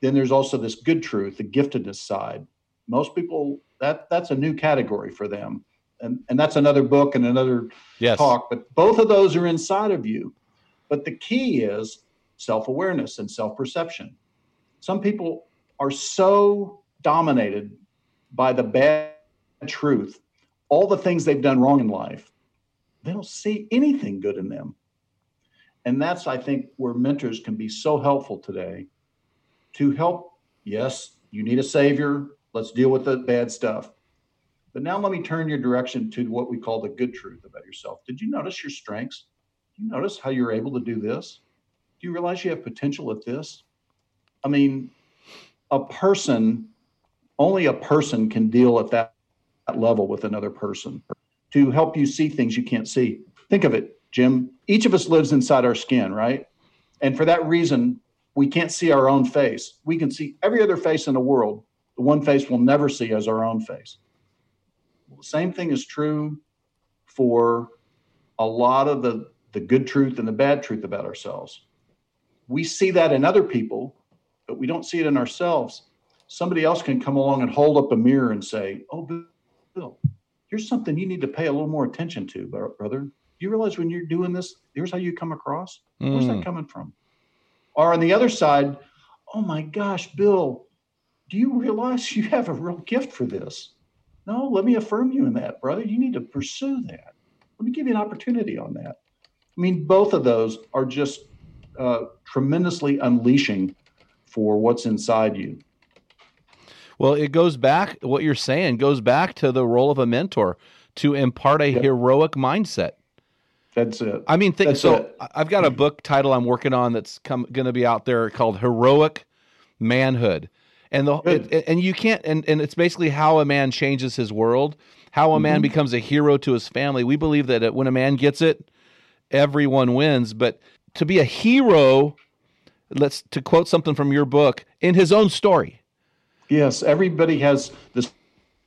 Then there's also this good truth, the giftedness side. Most people that that's a new category for them. And and that's another book and another Yes. talk, but both of those are inside of you. But the key is self-awareness and self-perception. Some people are so dominated by the bad truth, all the things they've done wrong in life, they don't see anything good in them. And that's, I think, where mentors can be so helpful today to help. Yes, you need a savior. Let's deal with the bad stuff. But now let me turn your direction to what we call the good truth about yourself. Did you notice your strengths? Do you notice how you're able to do this? Do you realize you have potential at this? I mean, a person, only a person can deal at that that level with another person to help you see things you can't see. Think of it, Jim. Each of us lives inside our skin, right? And for that reason, we can't see our own face. We can see every other face in the world. The one face we'll never see as our own face. Well, the same thing is true for a lot of the, the good truth and the bad truth about ourselves. We see that in other people, but we don't see it in ourselves. Somebody else can come along and hold up a mirror and say, Oh, Here's something you need to pay a little more attention to, brother. Do you realize when you're doing this, here's how you come across? Where's Mm. that coming from? Or on the other side, oh my gosh, Bill, do you realize you have a real gift for this? No, let me affirm you in that, brother. You need to pursue that. Let me give you an opportunity on that. I mean, both of those are just uh, tremendously unleashing for what's inside you. Well, it goes back, what you're saying goes back to the role of a mentor to impart a Yep. heroic mindset. That's it. I mean, think so. it. I've got a book title I'm working on that's come going to be out there called Heroic Manhood, and the it, and you can't and and it's basically how a man changes his world, how a Mm-hmm. man becomes a hero to his family. We believe that when a man gets it, everyone wins. But to be a hero, let's to quote something from your book in his own story. Yes, everybody has this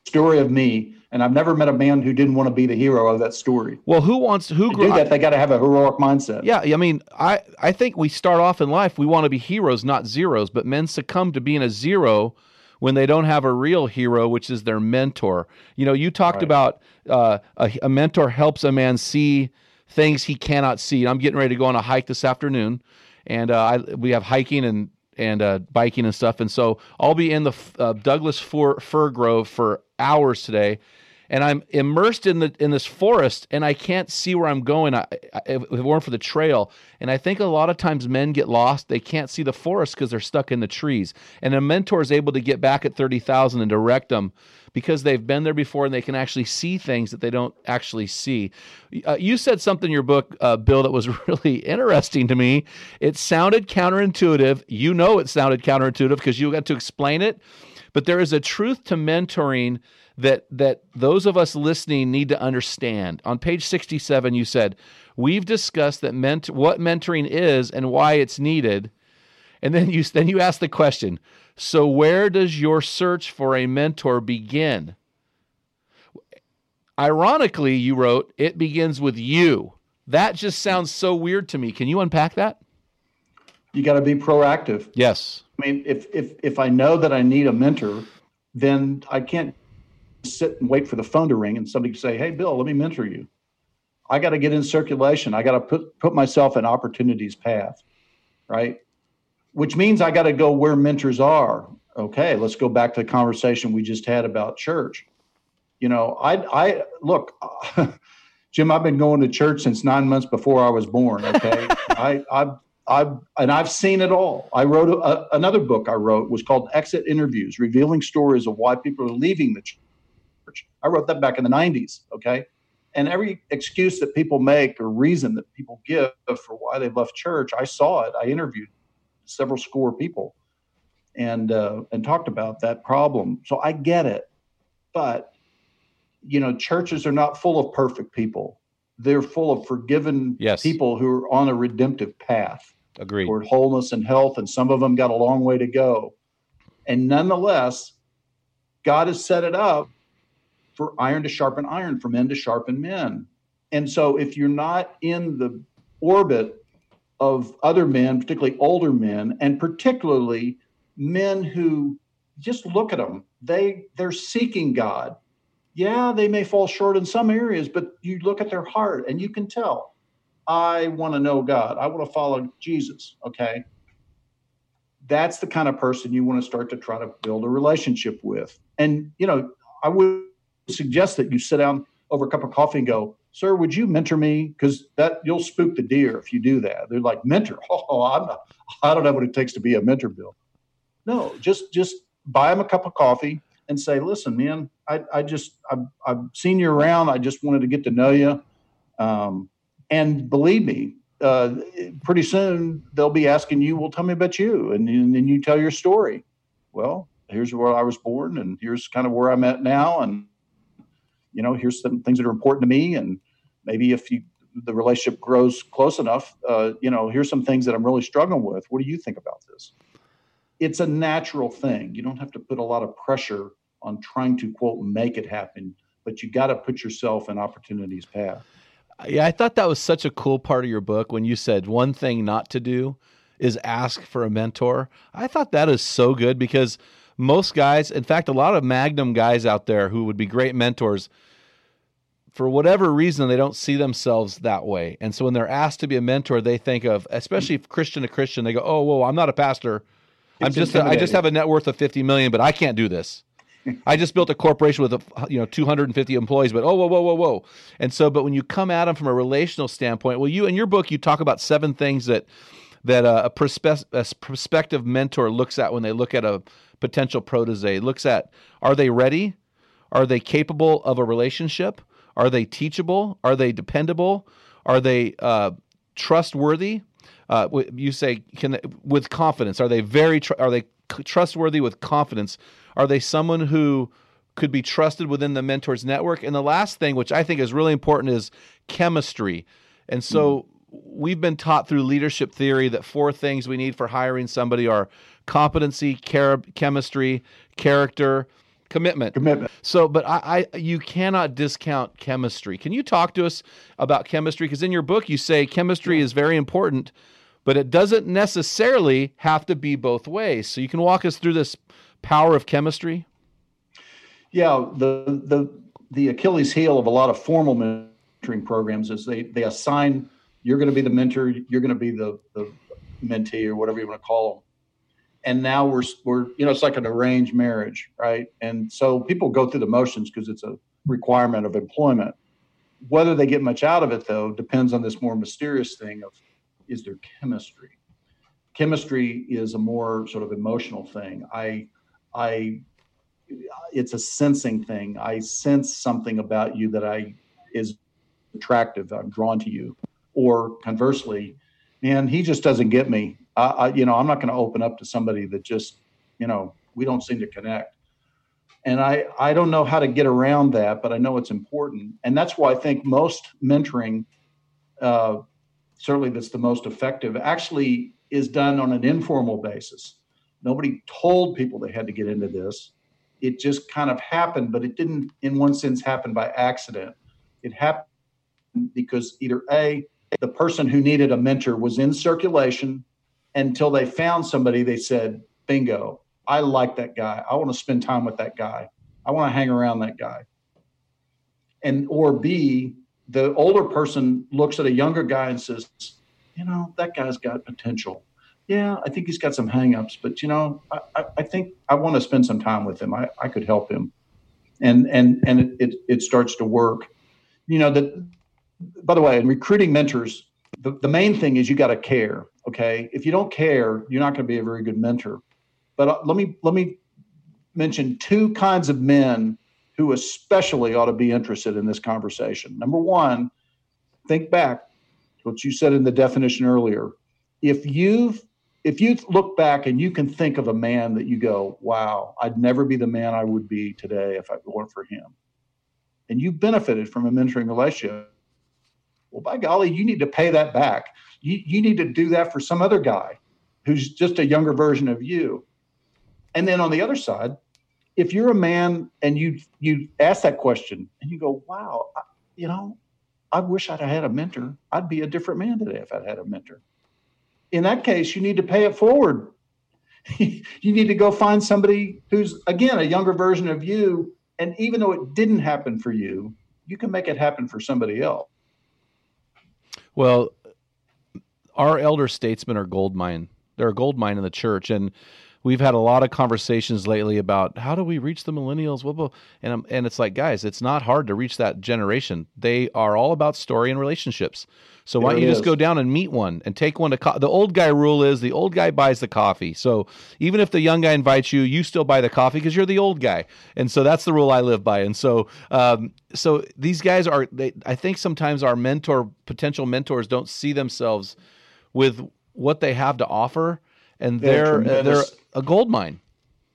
story of me, and I've never met a man who didn't want to be the hero of that story. Well, who wants who To do that, they got to have a heroic mindset. Yeah, I mean, I I think we start off in life we want to be heroes, not zeros, but men succumb to being a zero when they don't have a real hero, which is their mentor. You know, you talked Right. about uh, a, a mentor helps a man see things he cannot see. I'm getting ready to go on a hike this afternoon, and uh, I, we have hiking and and uh, biking and stuff, and so I'll be in the uh, Douglas fir, fir grove for hours today and I'm immersed in the in this forest, and I can't see where I'm going. I, I, if it weren't for the trail, and I think a lot of times men get lost. They can't see the forest because they're stuck in the trees. And a mentor is able to get back at thirty thousand and direct them because they've been there before and they can actually see things that they don't actually see. Uh, you said something in your book, uh, Bill, that was really interesting to me. It sounded counterintuitive. You know, it sounded counterintuitive because you got to explain it. But there is a truth to mentoring that that those of us listening need to understand. On page 67 you said, "We've discussed that ment- what mentoring is and why it's needed." And then you then you ask the question, "So where does your search for a mentor begin?" Ironically, you wrote, "It begins with you." That just sounds so weird to me. Can you unpack that? You got to be proactive. Yes. I mean, if if if I know that I need a mentor, then I can't sit and wait for the phone to ring and somebody say, "Hey, Bill, let me mentor you." I got to get in circulation. I got to put put myself in opportunities path, right? Which means I got to go where mentors are. Okay, let's go back to the conversation we just had about church. You know, I I look, Jim. I've been going to church since nine months before I was born. Okay, I I've I've and I've seen it all. I wrote a, another book. I wrote was called Exit Interviews: Revealing Stories of Why People Are Leaving the Church. I wrote that back in the '90s. Okay, and every excuse that people make or reason that people give for why they left church, I saw it. I interviewed several score people and uh, and talked about that problem. So I get it, but you know, churches are not full of perfect people. They're full of forgiven Yes. people who are on a redemptive path Agreed. toward wholeness and health, and some of them got a long way to go. And nonetheless, God has set it up for iron to sharpen iron, for men to sharpen men. And so, if you're not in the orbit of other men, particularly older men, and particularly men who just look at them, they they're seeking God. Yeah, they may fall short in some areas, but you look at their heart and you can tell. I want to know God. I want to follow Jesus. Okay. That's the kind of person you want to start to try to build a relationship with. And, you know, I would suggest that you sit down over a cup of coffee and go, Sir, would you mentor me? Because that you'll spook the deer if you do that. They're like, mentor. Oh, I'm not, I don't know what it takes to be a mentor, Bill. No, just just buy them a cup of coffee and say, listen, man, I, I just I've, I've seen you around. I just wanted to get to know you. Um, and believe me, uh, pretty soon they'll be asking you, well, tell me about you. And, then- then you tell your story. Well, here's where I was born, and here's kind of where I'm at now. And, you know, here's some things that are important to me. And maybe if you, the relationship grows close enough, uh, you know, here's some things that I'm really struggling with. What do you think about this? It's a natural thing. You don't have to put a lot of pressure on trying to, quote, make it happen, but you got to put yourself in opportunities path. Yeah, I thought that was such a cool part of your book when you said one thing not to do is ask for a mentor. I thought that is so good because most guys, in fact, a lot of Magnum guys out there who would be great mentors, for whatever reason, they don't see themselves that way. And so when they're asked to be a mentor, they think of, especially if Christian to Christian, they go, "Oh, whoa, I'm not a pastor. I'm just, a, I just have a net worth of 50 million, but I can't do this." I just built a corporation with a, you know 250 employees, but oh whoa whoa whoa whoa, and so but when you come at them from a relational standpoint, well, you in your book you talk about seven things that that uh, a, perspe- a prospective mentor looks at when they look at a potential protege. Looks at are they ready, are they capable of a relationship, are they teachable, are they dependable, Are they uh, trustworthy? Uh, you say can they, with confidence. Are they very tr- are they trustworthy with confidence? Are they someone who could be trusted within the mentors network? And the last thing, which I think is really important, is chemistry. And so mm. We've been taught through leadership theory that four things we need for hiring somebody are competency, care, chemistry, character, commitment. Commitment. So, but I, I, you cannot discount chemistry. Can you talk to us about chemistry? Because in your book you say chemistry is very important, but it doesn't necessarily have to be both ways. So you can walk us through this power of chemistry. Yeah, the the the Achilles heel of a lot of formal mentoring programs is they they assign you're going to be the mentor, you're going to be the the mentee or whatever you want to call them and now we're we're you know it's like an arranged marriage right? And so people go through the motions because it's a requirement of employment. Whether they get much out of it though depends on this more mysterious thing of is there chemistry? Chemistry is a more sort of emotional thing. I i it's a sensing thing. I sense something about you that i is attractive i'm drawn to you or conversely man he just doesn't get me I, I you know, I'm not going to open up to somebody that just, you know, we don't seem to connect. And I, I don't know how to get around that, but I know it's important. And that's why I think most mentoring, uh, certainly that's the most effective, actually is done on an informal basis. Nobody told people they had to get into this. It just kind of happened, but it didn't, in one sense, happen by accident. It happened because either A, the person who needed a mentor was in circulation until they found somebody they said, bingo, I like that guy. I want to spend time with that guy. I want to hang around that guy. And or B, the older person looks at a younger guy and says, you know, that guy's got potential. Yeah, I think he's got some hangups, but you know, I, I, I think I want to spend some time with him. I, I could help him. And and and it, it, it starts to work. You know, that by the way, in recruiting mentors, the, the main thing is you got to care Okay, if you don't care, you're not going to be a very good mentor. But uh, let me let me mention two kinds of men who especially ought to be interested in this conversation. Number one, think back to what you said in the definition earlier. If you've if you look back and you can think of a man that you go, wow, I'd never be the man I would be today if it weren't for him. And you benefited from a mentoring relationship. Well, by golly, you need to pay that back you, you need to do that for some other guy who's just a younger version of you. And then on the other side, if you're a man and you you ask that question and you go, "Wow, I, you know, I wish I'd had a mentor. I'd be a different man today if I'd had a mentor." In that case, you need to pay it forward. you need to go find somebody who's again a younger version of you, and even though it didn't happen for you, you can make it happen for somebody else. Well, our elder statesmen are gold mine. They're a gold mine in the church, and we've had a lot of conversations lately about how do we reach the millennials. And and it's like, guys, it's not hard to reach that generation. They are all about story and relationships. So why don't you is. just go down and meet one and take one to co- the old guy rule is the old guy buys the coffee. So even if the young guy invites you, you still buy the coffee because you're the old guy. And so that's the rule I live by. And so um, so these guys are they I think sometimes our mentor potential mentors don't see themselves with what they have to offer, and they're they're, they're a gold mine.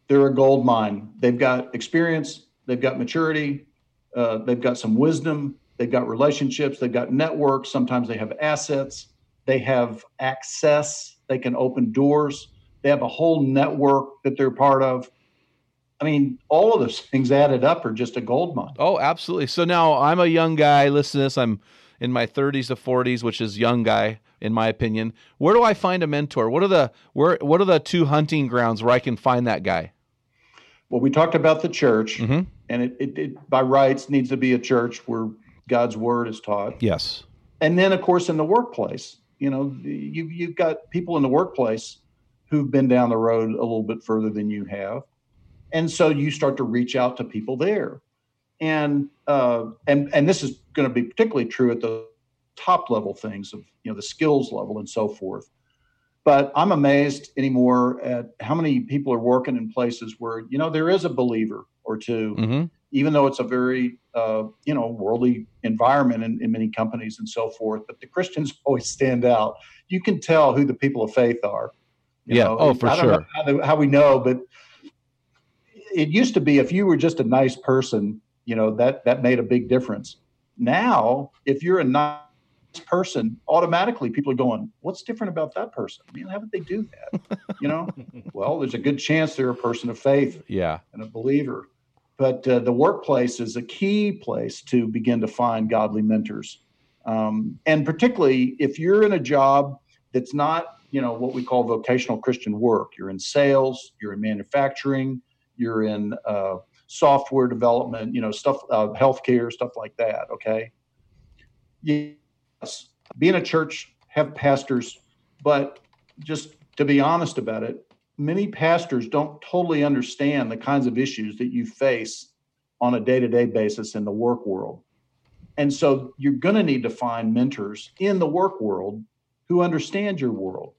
They're a gold mine. They've got experience. They've got maturity. Uh, they've got some wisdom. They've got relationships. They've got networks. Sometimes they have assets. They have access. They can open doors. They have a whole network that they're part of. I mean, all of those things added up are just a gold mine. Oh, absolutely. So now I'm a young guy. Listen to this. I'm in my 30s to 40s, which is young guy in my opinion. Where do I find a mentor? What are the where what are the two hunting grounds where I can find that guy? Well, we talked about the church, mm-hmm. and it, it, it by rights needs to be a church where God's word is taught. Yes. And then, of course, in the workplace, you know, you you've got people in the workplace who've been down the road a little bit further than you have, and so you start to reach out to people there, and uh, and and this is going to be particularly true at the top level things of you know the skills level and so forth but i'm amazed anymore at how many people are working in places where you know there is a believer or 2 mm-hmm. even though it's a very uh, you know, worldly environment in, in many companies and so forth. But the Christians always stand out. You can tell who the people of faith are. yeah. Know, oh, for sure. How, they, how, we know, but it used to be if you were just a nice person, you know, that that made a big difference. Now, if you're a nice person, automatically people are going, "What's different about that person? I mean, how would they do that?" you know. well, there's a good chance they're a person of faith. Yeah. And a believer. But uh, the workplace is a key place to begin to find godly mentors. Um, and particularly if you're in a job that's not, you know, what we call vocational Christian work, you're in sales, you're in manufacturing, you're in uh, software development, you know, stuff, uh, healthcare, stuff like that. Okay. Yes, being a church, have pastors, but just to be honest about it, many pastors don't totally understand the kinds of issues that you face on a day to day basis in the work world. And so you're going to need to find mentors in the work world who understand your world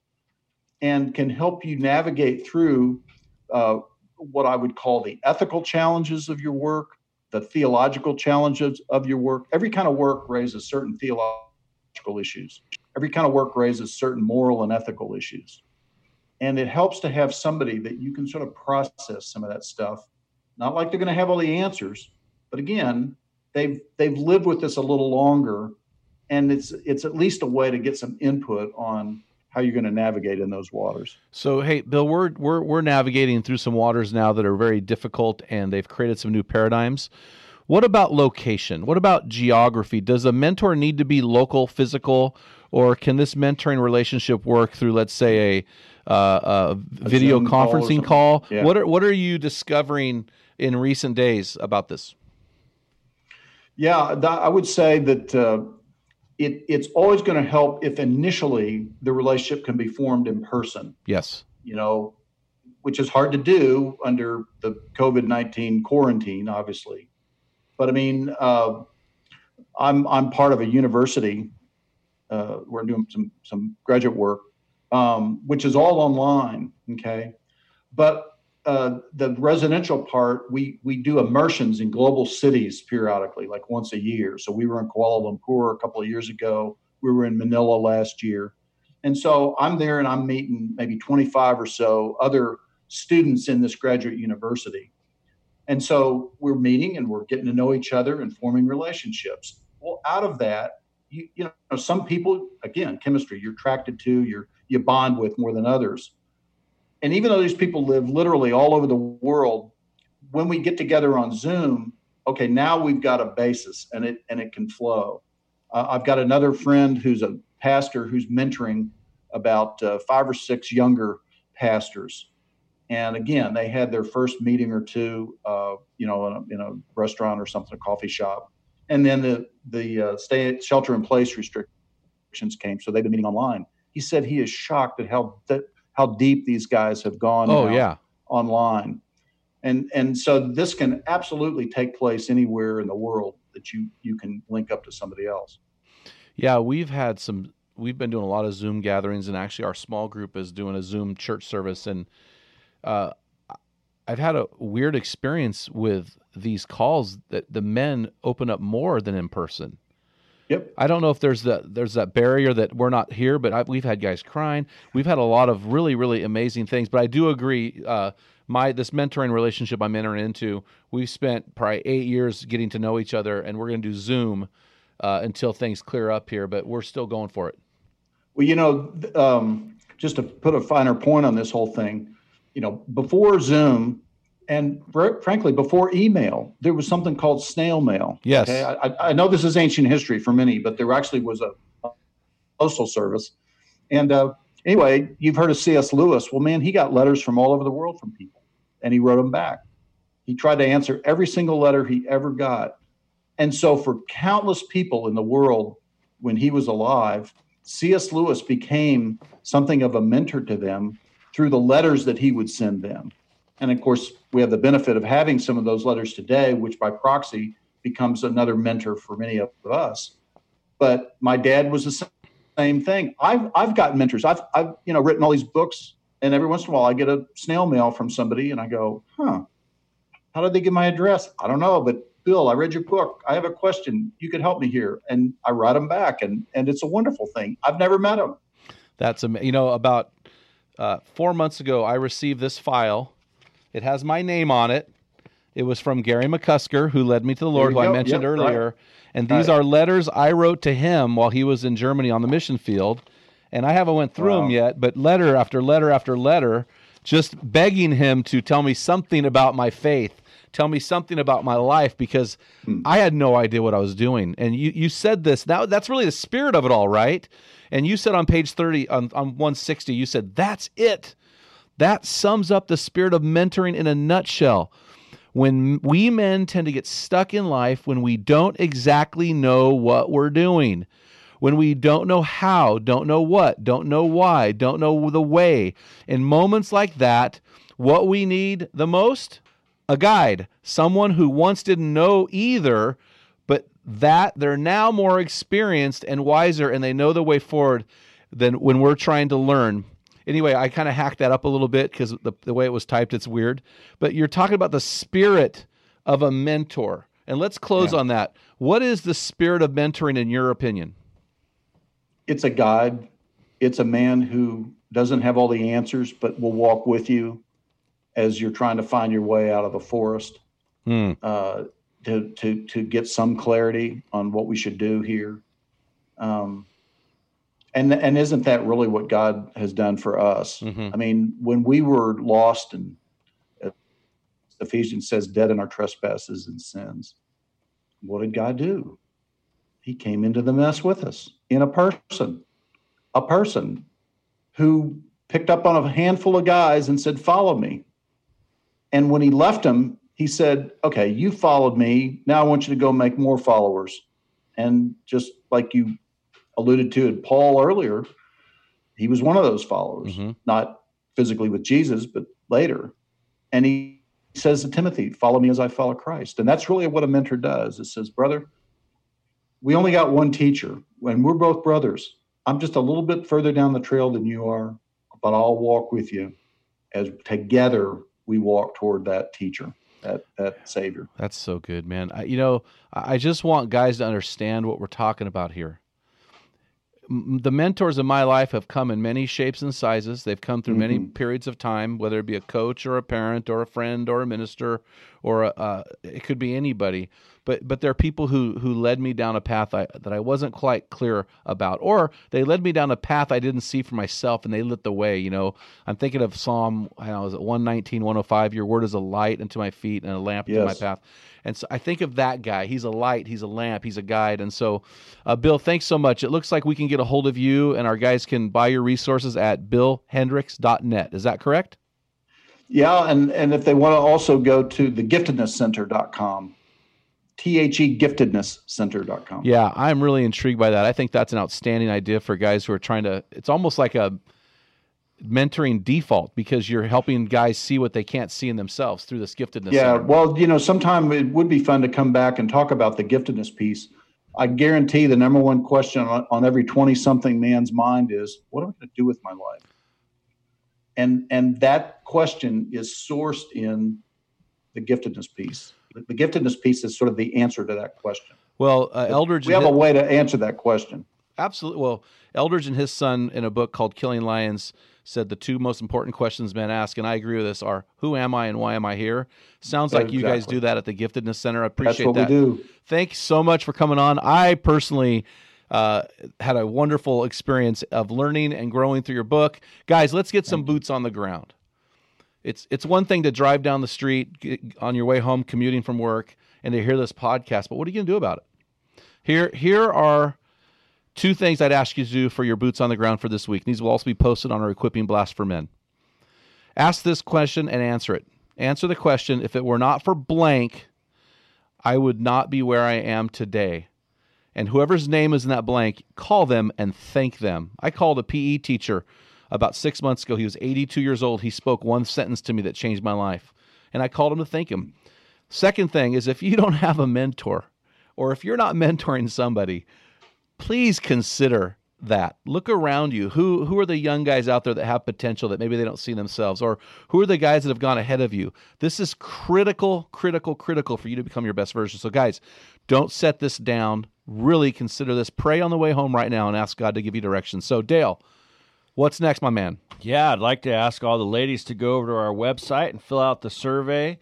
and can help you navigate through uh, what I would call the ethical challenges of your work, the theological challenges of your work. Every kind of work raises certain theological issues, every kind of work raises certain moral and ethical issues. And it helps to have somebody that you can sort of process some of that stuff. Not like they're going to have all the answers, but again, they've they've lived with this a little longer, and it's it's at least a way to get some input on how you're going to navigate in those waters. So, hey, Bill, we're we're we're navigating through some waters now that are very difficult, and they've created some new paradigms. What about location? What about geography? Does a mentor need to be local, physical, or can this mentoring relationship work through, let's say, a uh, a video conferencing call. Yeah. What are what are you discovering in recent days about this? Yeah, I would say that uh, it it's always going to help if initially the relationship can be formed in person. Yes, you know, which is hard to do under the COVID nineteen quarantine, obviously. But I mean, uh, I'm I'm part of a university. Uh, we're doing some some graduate work um, which is all online. Okay, but uh, the residential part, we we do immersions in global cities periodically, like once a year. So we were in Kuala Lumpur a couple of years ago. We were in Manila last year, and so I'm there and I'm meeting maybe 25 or so other students in this graduate university. And so we're meeting and we're getting to know each other and forming relationships. Well, out of that, you, you know, some people, again, chemistry, you're attracted to, you're you bond with more than others. And even though these people live literally all over the world, when we get together on Zoom, okay, now we've got a basis and it and it can flow. Uh, I've got another friend who's a pastor who's mentoring about uh, five or six younger pastors. And again, they had their first meeting or two, uh, you know, in a, in a, restaurant or something, a coffee shop, and then the the uh, stay shelter in place restrictions came, so they've been meeting online he said he is shocked at how that how deep these guys have gone. Oh yeah, online, and and so this can absolutely take place anywhere in the world that you you can link up to somebody else. Yeah, we've had some. We've been doing a lot of Zoom gatherings, and actually, our small group is doing a Zoom church service, and uh, I've had a weird experience with these calls that the men open up more than in person. Yep. I don't know if there's that there's that barrier that we're not here, but I, we've had guys crying. We've had a lot of really really amazing things. But I do agree. Uh, my this mentoring relationship I'm entering into, we've spent probably eight years getting to know each other, and we're going to do Zoom uh, until things clear up here. But we're still going for it. Well, you know, um, just to put a finer point on this whole thing, you know, before Zoom, and frankly, before email, there was something called snail mail. Yes. Okay? I, I, know this is ancient history for many, but there actually was a, postal service. And uh, anyway, you've heard of C.S. Lewis. Well, man, he got letters from all over the world from people, and he wrote them back. He tried to answer every single letter he ever got. And so, for countless people in the world when he was alive, C.S. Lewis became something of a mentor to them through the letters that he would send them. And of course, we have the benefit of having some of those letters today, which by proxy becomes another mentor for many of us. But my dad was the same thing. I've I've gotten mentors. I've I've you know written all these books, and every once in a while I get a snail mail from somebody, and I go, huh, how did they get my address? I don't know, but Bill, I read your book. I have a question. You could help me here. And I write them back, and, and it's a wonderful thing. I've never met them. That's you know about uh, four months ago, I received this file. It has my name on it. It was from Gary McCusker, who led me to the Lord, who I mentioned Yep, earlier. right. And these Right. are letters I wrote to him while he was in Germany on the mission field. And I haven't went through them yet, but letter after letter after letter, just begging him to tell me something about my faith, tell me something about my life, because Hmm. I had no idea what I was doing. And you, you said this. Now that's really the spirit of it all, right? And you said on page 30, on, on 160, you said, that's it. That sums up the spirit of mentoring in a nutshell. When we men tend to get stuck in life when we don't exactly know what we're doing, when we don't know how, don't know what, don't know why, don't know the way. In moments like that, what we need the most? A guide, someone who once didn't know either, but that they're now more experienced and wiser and they know the way forward than when we're trying to learn. Anyway, I kind of hacked that up a little bit because the, the way it was typed, it's weird. But you're talking about the spirit of a mentor. And let's close on that. What is the spirit of mentoring in your opinion? It's a guide. It's a man who doesn't have all the answers, but will walk with you as you're trying to find your way out of the forest Hmm. uh, to, to, to get some clarity on what we should do here. Um, and, and isn't that really what God has done for us? Mhm. I mean, when we were lost and uh, Ephesians says dead in our trespasses and sins, what did God do? He came into the mess with us in a person, a person who picked up on a handful of guys and said, Follow me. And when he left him, he said, Okay, you followed me. Now I want you to go make more followers. And just like you alluded to in Paul earlier, he was one of those followers, Mhm. not physically with Jesus, but later. And he says to Timothy, Follow me as I follow Christ. And that's really what a mentor does. It says, Brother, we only got one teacher, and we're both brothers. I'm just a little bit further down the trail than you are, but I'll walk with you as together we walk toward that teacher, that that Savior. That's so good, man. I, you know, I just want guys to understand what we're talking about here. The mentors in my life have come in many shapes and sizes. They've come through many periods of time, whether it be a coach or a parent or a friend or a minister or a, uh, it could be anybody. But but there are people who who led me down a path I, that I wasn't quite clear about, or they led me down a path I didn't see for myself, and they lit the way. You know, I'm thinking of Psalm, I know, is it 119, 105? Your word is a light unto my feet and a lamp unto my path. And so I think of that guy. He's a light, he's a lamp, he's a guide. And so, uh, Bill, thanks so much. It looks like we can get a hold of you, and our guys can buy your resources at billhendricks.net. Is that correct? Yeah, and and if they want to also go to the giftednesscenter.com, T H E giftednesscenter.com. Yeah, I'm really intrigued by that. I think that's an outstanding idea for guys who are trying to. It's almost like a mentoring default because you're helping guys see what they can't see in themselves through this giftedness. Yeah, center. well, you know, sometime it would be fun to come back and talk about the giftedness piece. I guarantee the number one question on, on every 20 something man's mind is, what am I going to do with my life? And and that question is sourced in the giftedness piece. The, giftedness piece is sort of the answer to that question. well, uh, Eldredge. We have a way to answer that question. Absolutely. Well, Eldredge and his son in a book called Killing Lions said the two most important questions men ask, and I agree with this, are who am I and why am I here? Sounds like you guys do that at the Giftedness Center. I appreciate that. That's what that. we do. Thanks so much for coming on. I personally uh, had a wonderful experience of learning and growing through your book. Guys, let's get some boots on the ground. It's it's one thing to drive down the street on your way home commuting from work and to hear this podcast, but what are you going to do about it? Here here are two things I'd ask you to do for your boots on the ground for this week. These will also be posted on our equipping blast for men. Ask this question and answer it. Answer the question if it were not for blank, I would not be where I am today. And whoever's name is in that blank, call them and thank them. I called a PE teacher about six months ago. He was 82 years old. He spoke one sentence to me that changed my life. And I called him to thank him. Second thing is if you don't have a mentor or if you're not mentoring somebody, please consider that. Look around you. Who who are the young guys out there that have potential that maybe they don't see themselves or who are the guys that have gone ahead of you? This is critical, critical, critical for you to become your best version. So guys, don't set this down. Really consider this. Pray on the way home right now and ask God to give you direction. So Dale, what's next, my man? Yeah, I'd like to ask all the ladies to go over to our website and fill out the survey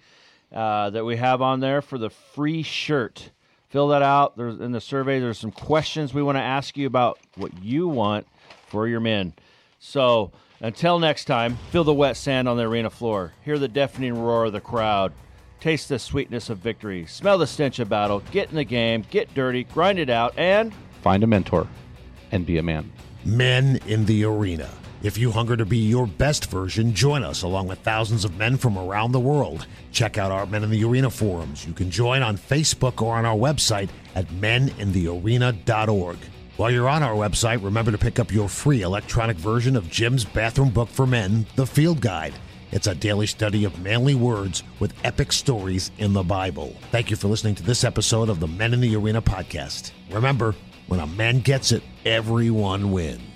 uh, that we have on there for the free shirt. Fill that out. There's in the survey. There's some questions we want to ask you about what you want for your men. So until next time, feel the wet sand on the arena floor. Hear the deafening roar of the crowd. Taste the sweetness of victory. Smell the stench of battle. Get in the game. Get dirty. Grind it out. And Find a mentor and be a man. Men in the Arena. If you hunger to be your best version, join us along with thousands of men from around the world. Check out our Men in the Arena forums. You can join on Facebook or on our website at meninthearena.org. While you're on our website, remember to pick up your free electronic version of Jim's bathroom book for men, The Field Guide. It's a daily study of manly words with epic stories in the Bible. Thank you for listening to this episode of the Men in the Arena podcast. Remember, when a man gets it, everyone wins.